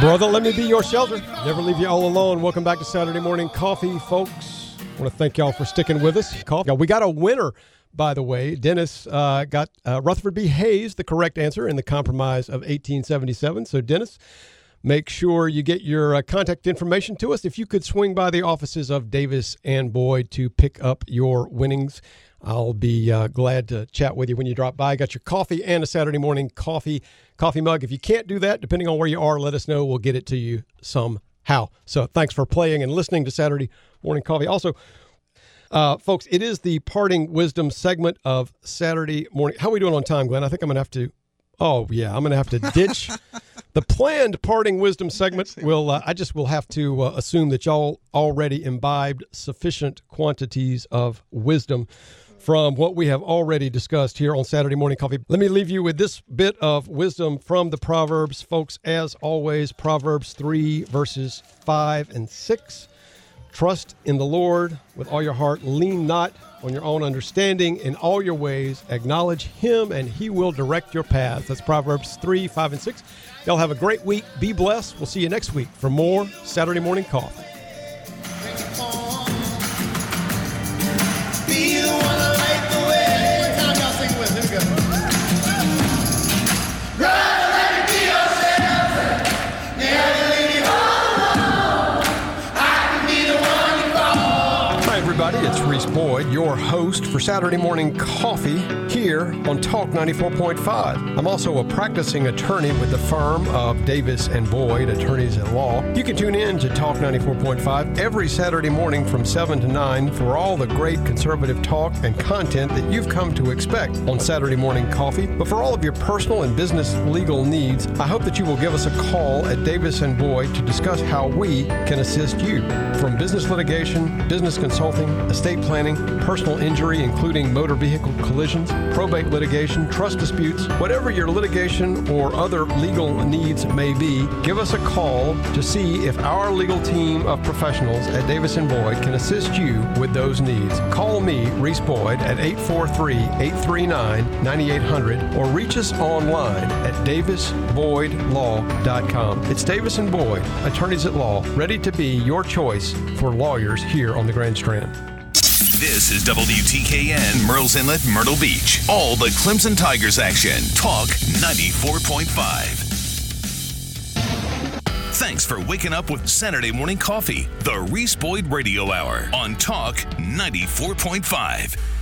Brother, let me be your shelter. Never leave you all alone. Welcome back to Saturday Morning Coffee, folks. I want to thank y'all for sticking with us. Coffee. We got a winner, by the way. Dennis uh, got uh, Rutherford B. Hayes, the correct answer in the compromise of 1877. So, Dennis, make sure you get your uh, contact information to us. If you could swing by the offices of Davis and Boyd to pick up your winnings, I'll be uh, glad to chat with you when you drop by. I Got your coffee and a Saturday morning coffee coffee mug. If you can't do that, depending on where you are, let us know. We'll get it to you somehow. So thanks for playing and listening to Saturday morning coffee. Also, uh, folks, it is the parting wisdom segment of Saturday morning. How are we doing on time, Glenn? I think I'm going to have to. Oh yeah, I'm going to have to ditch the planned parting wisdom segment. Will uh, I just will have to uh, assume that y'all already imbibed sufficient quantities of wisdom from what we have already discussed here on Saturday Morning Coffee. Let me leave you with this bit of wisdom from the Proverbs, folks. As always, Proverbs 3, verses 5 and 6. Trust in the Lord with all your heart. Lean not on your own understanding. In all your ways, acknowledge Him, and He will direct your paths. That's Proverbs 3, 5, and 6. Y'all have a great week. Be blessed. We'll see you next week for more Saturday Morning Coffee. Be the one Boyd, your host for Saturday Morning Coffee here on Talk 94.5. I'm also a practicing attorney with the firm of Davis and Boyd, attorneys at law. You can tune in to Talk 94.5 every Saturday morning from 7 to 9 for all the great conservative talk and content that you've come to expect on Saturday Morning Coffee. But for all of your personal and business legal needs, I hope that you will give us a call at Davis and Boyd to discuss how we can assist you. From business litigation, business consulting, estate planning, personal injury, including motor vehicle collisions, probate litigation, trust disputes, whatever your litigation or other legal needs may be, give us a call to see if our legal team of professionals at Davis and Boyd can assist you with those needs. Call me, Reese Boyd, at 843-839-9800 or reach us online at davisboydlaw.com. It's Davis and Boyd, attorneys at law, ready to be your choice for lawyers here on the Grand Strand. This is WTKN Murrells Inlet, Myrtle Beach. All the Clemson Tigers action. Talk 94.5. Thanks for waking up with Saturday Morning Coffee, the Reese Boyd Radio Hour on Talk 94.5.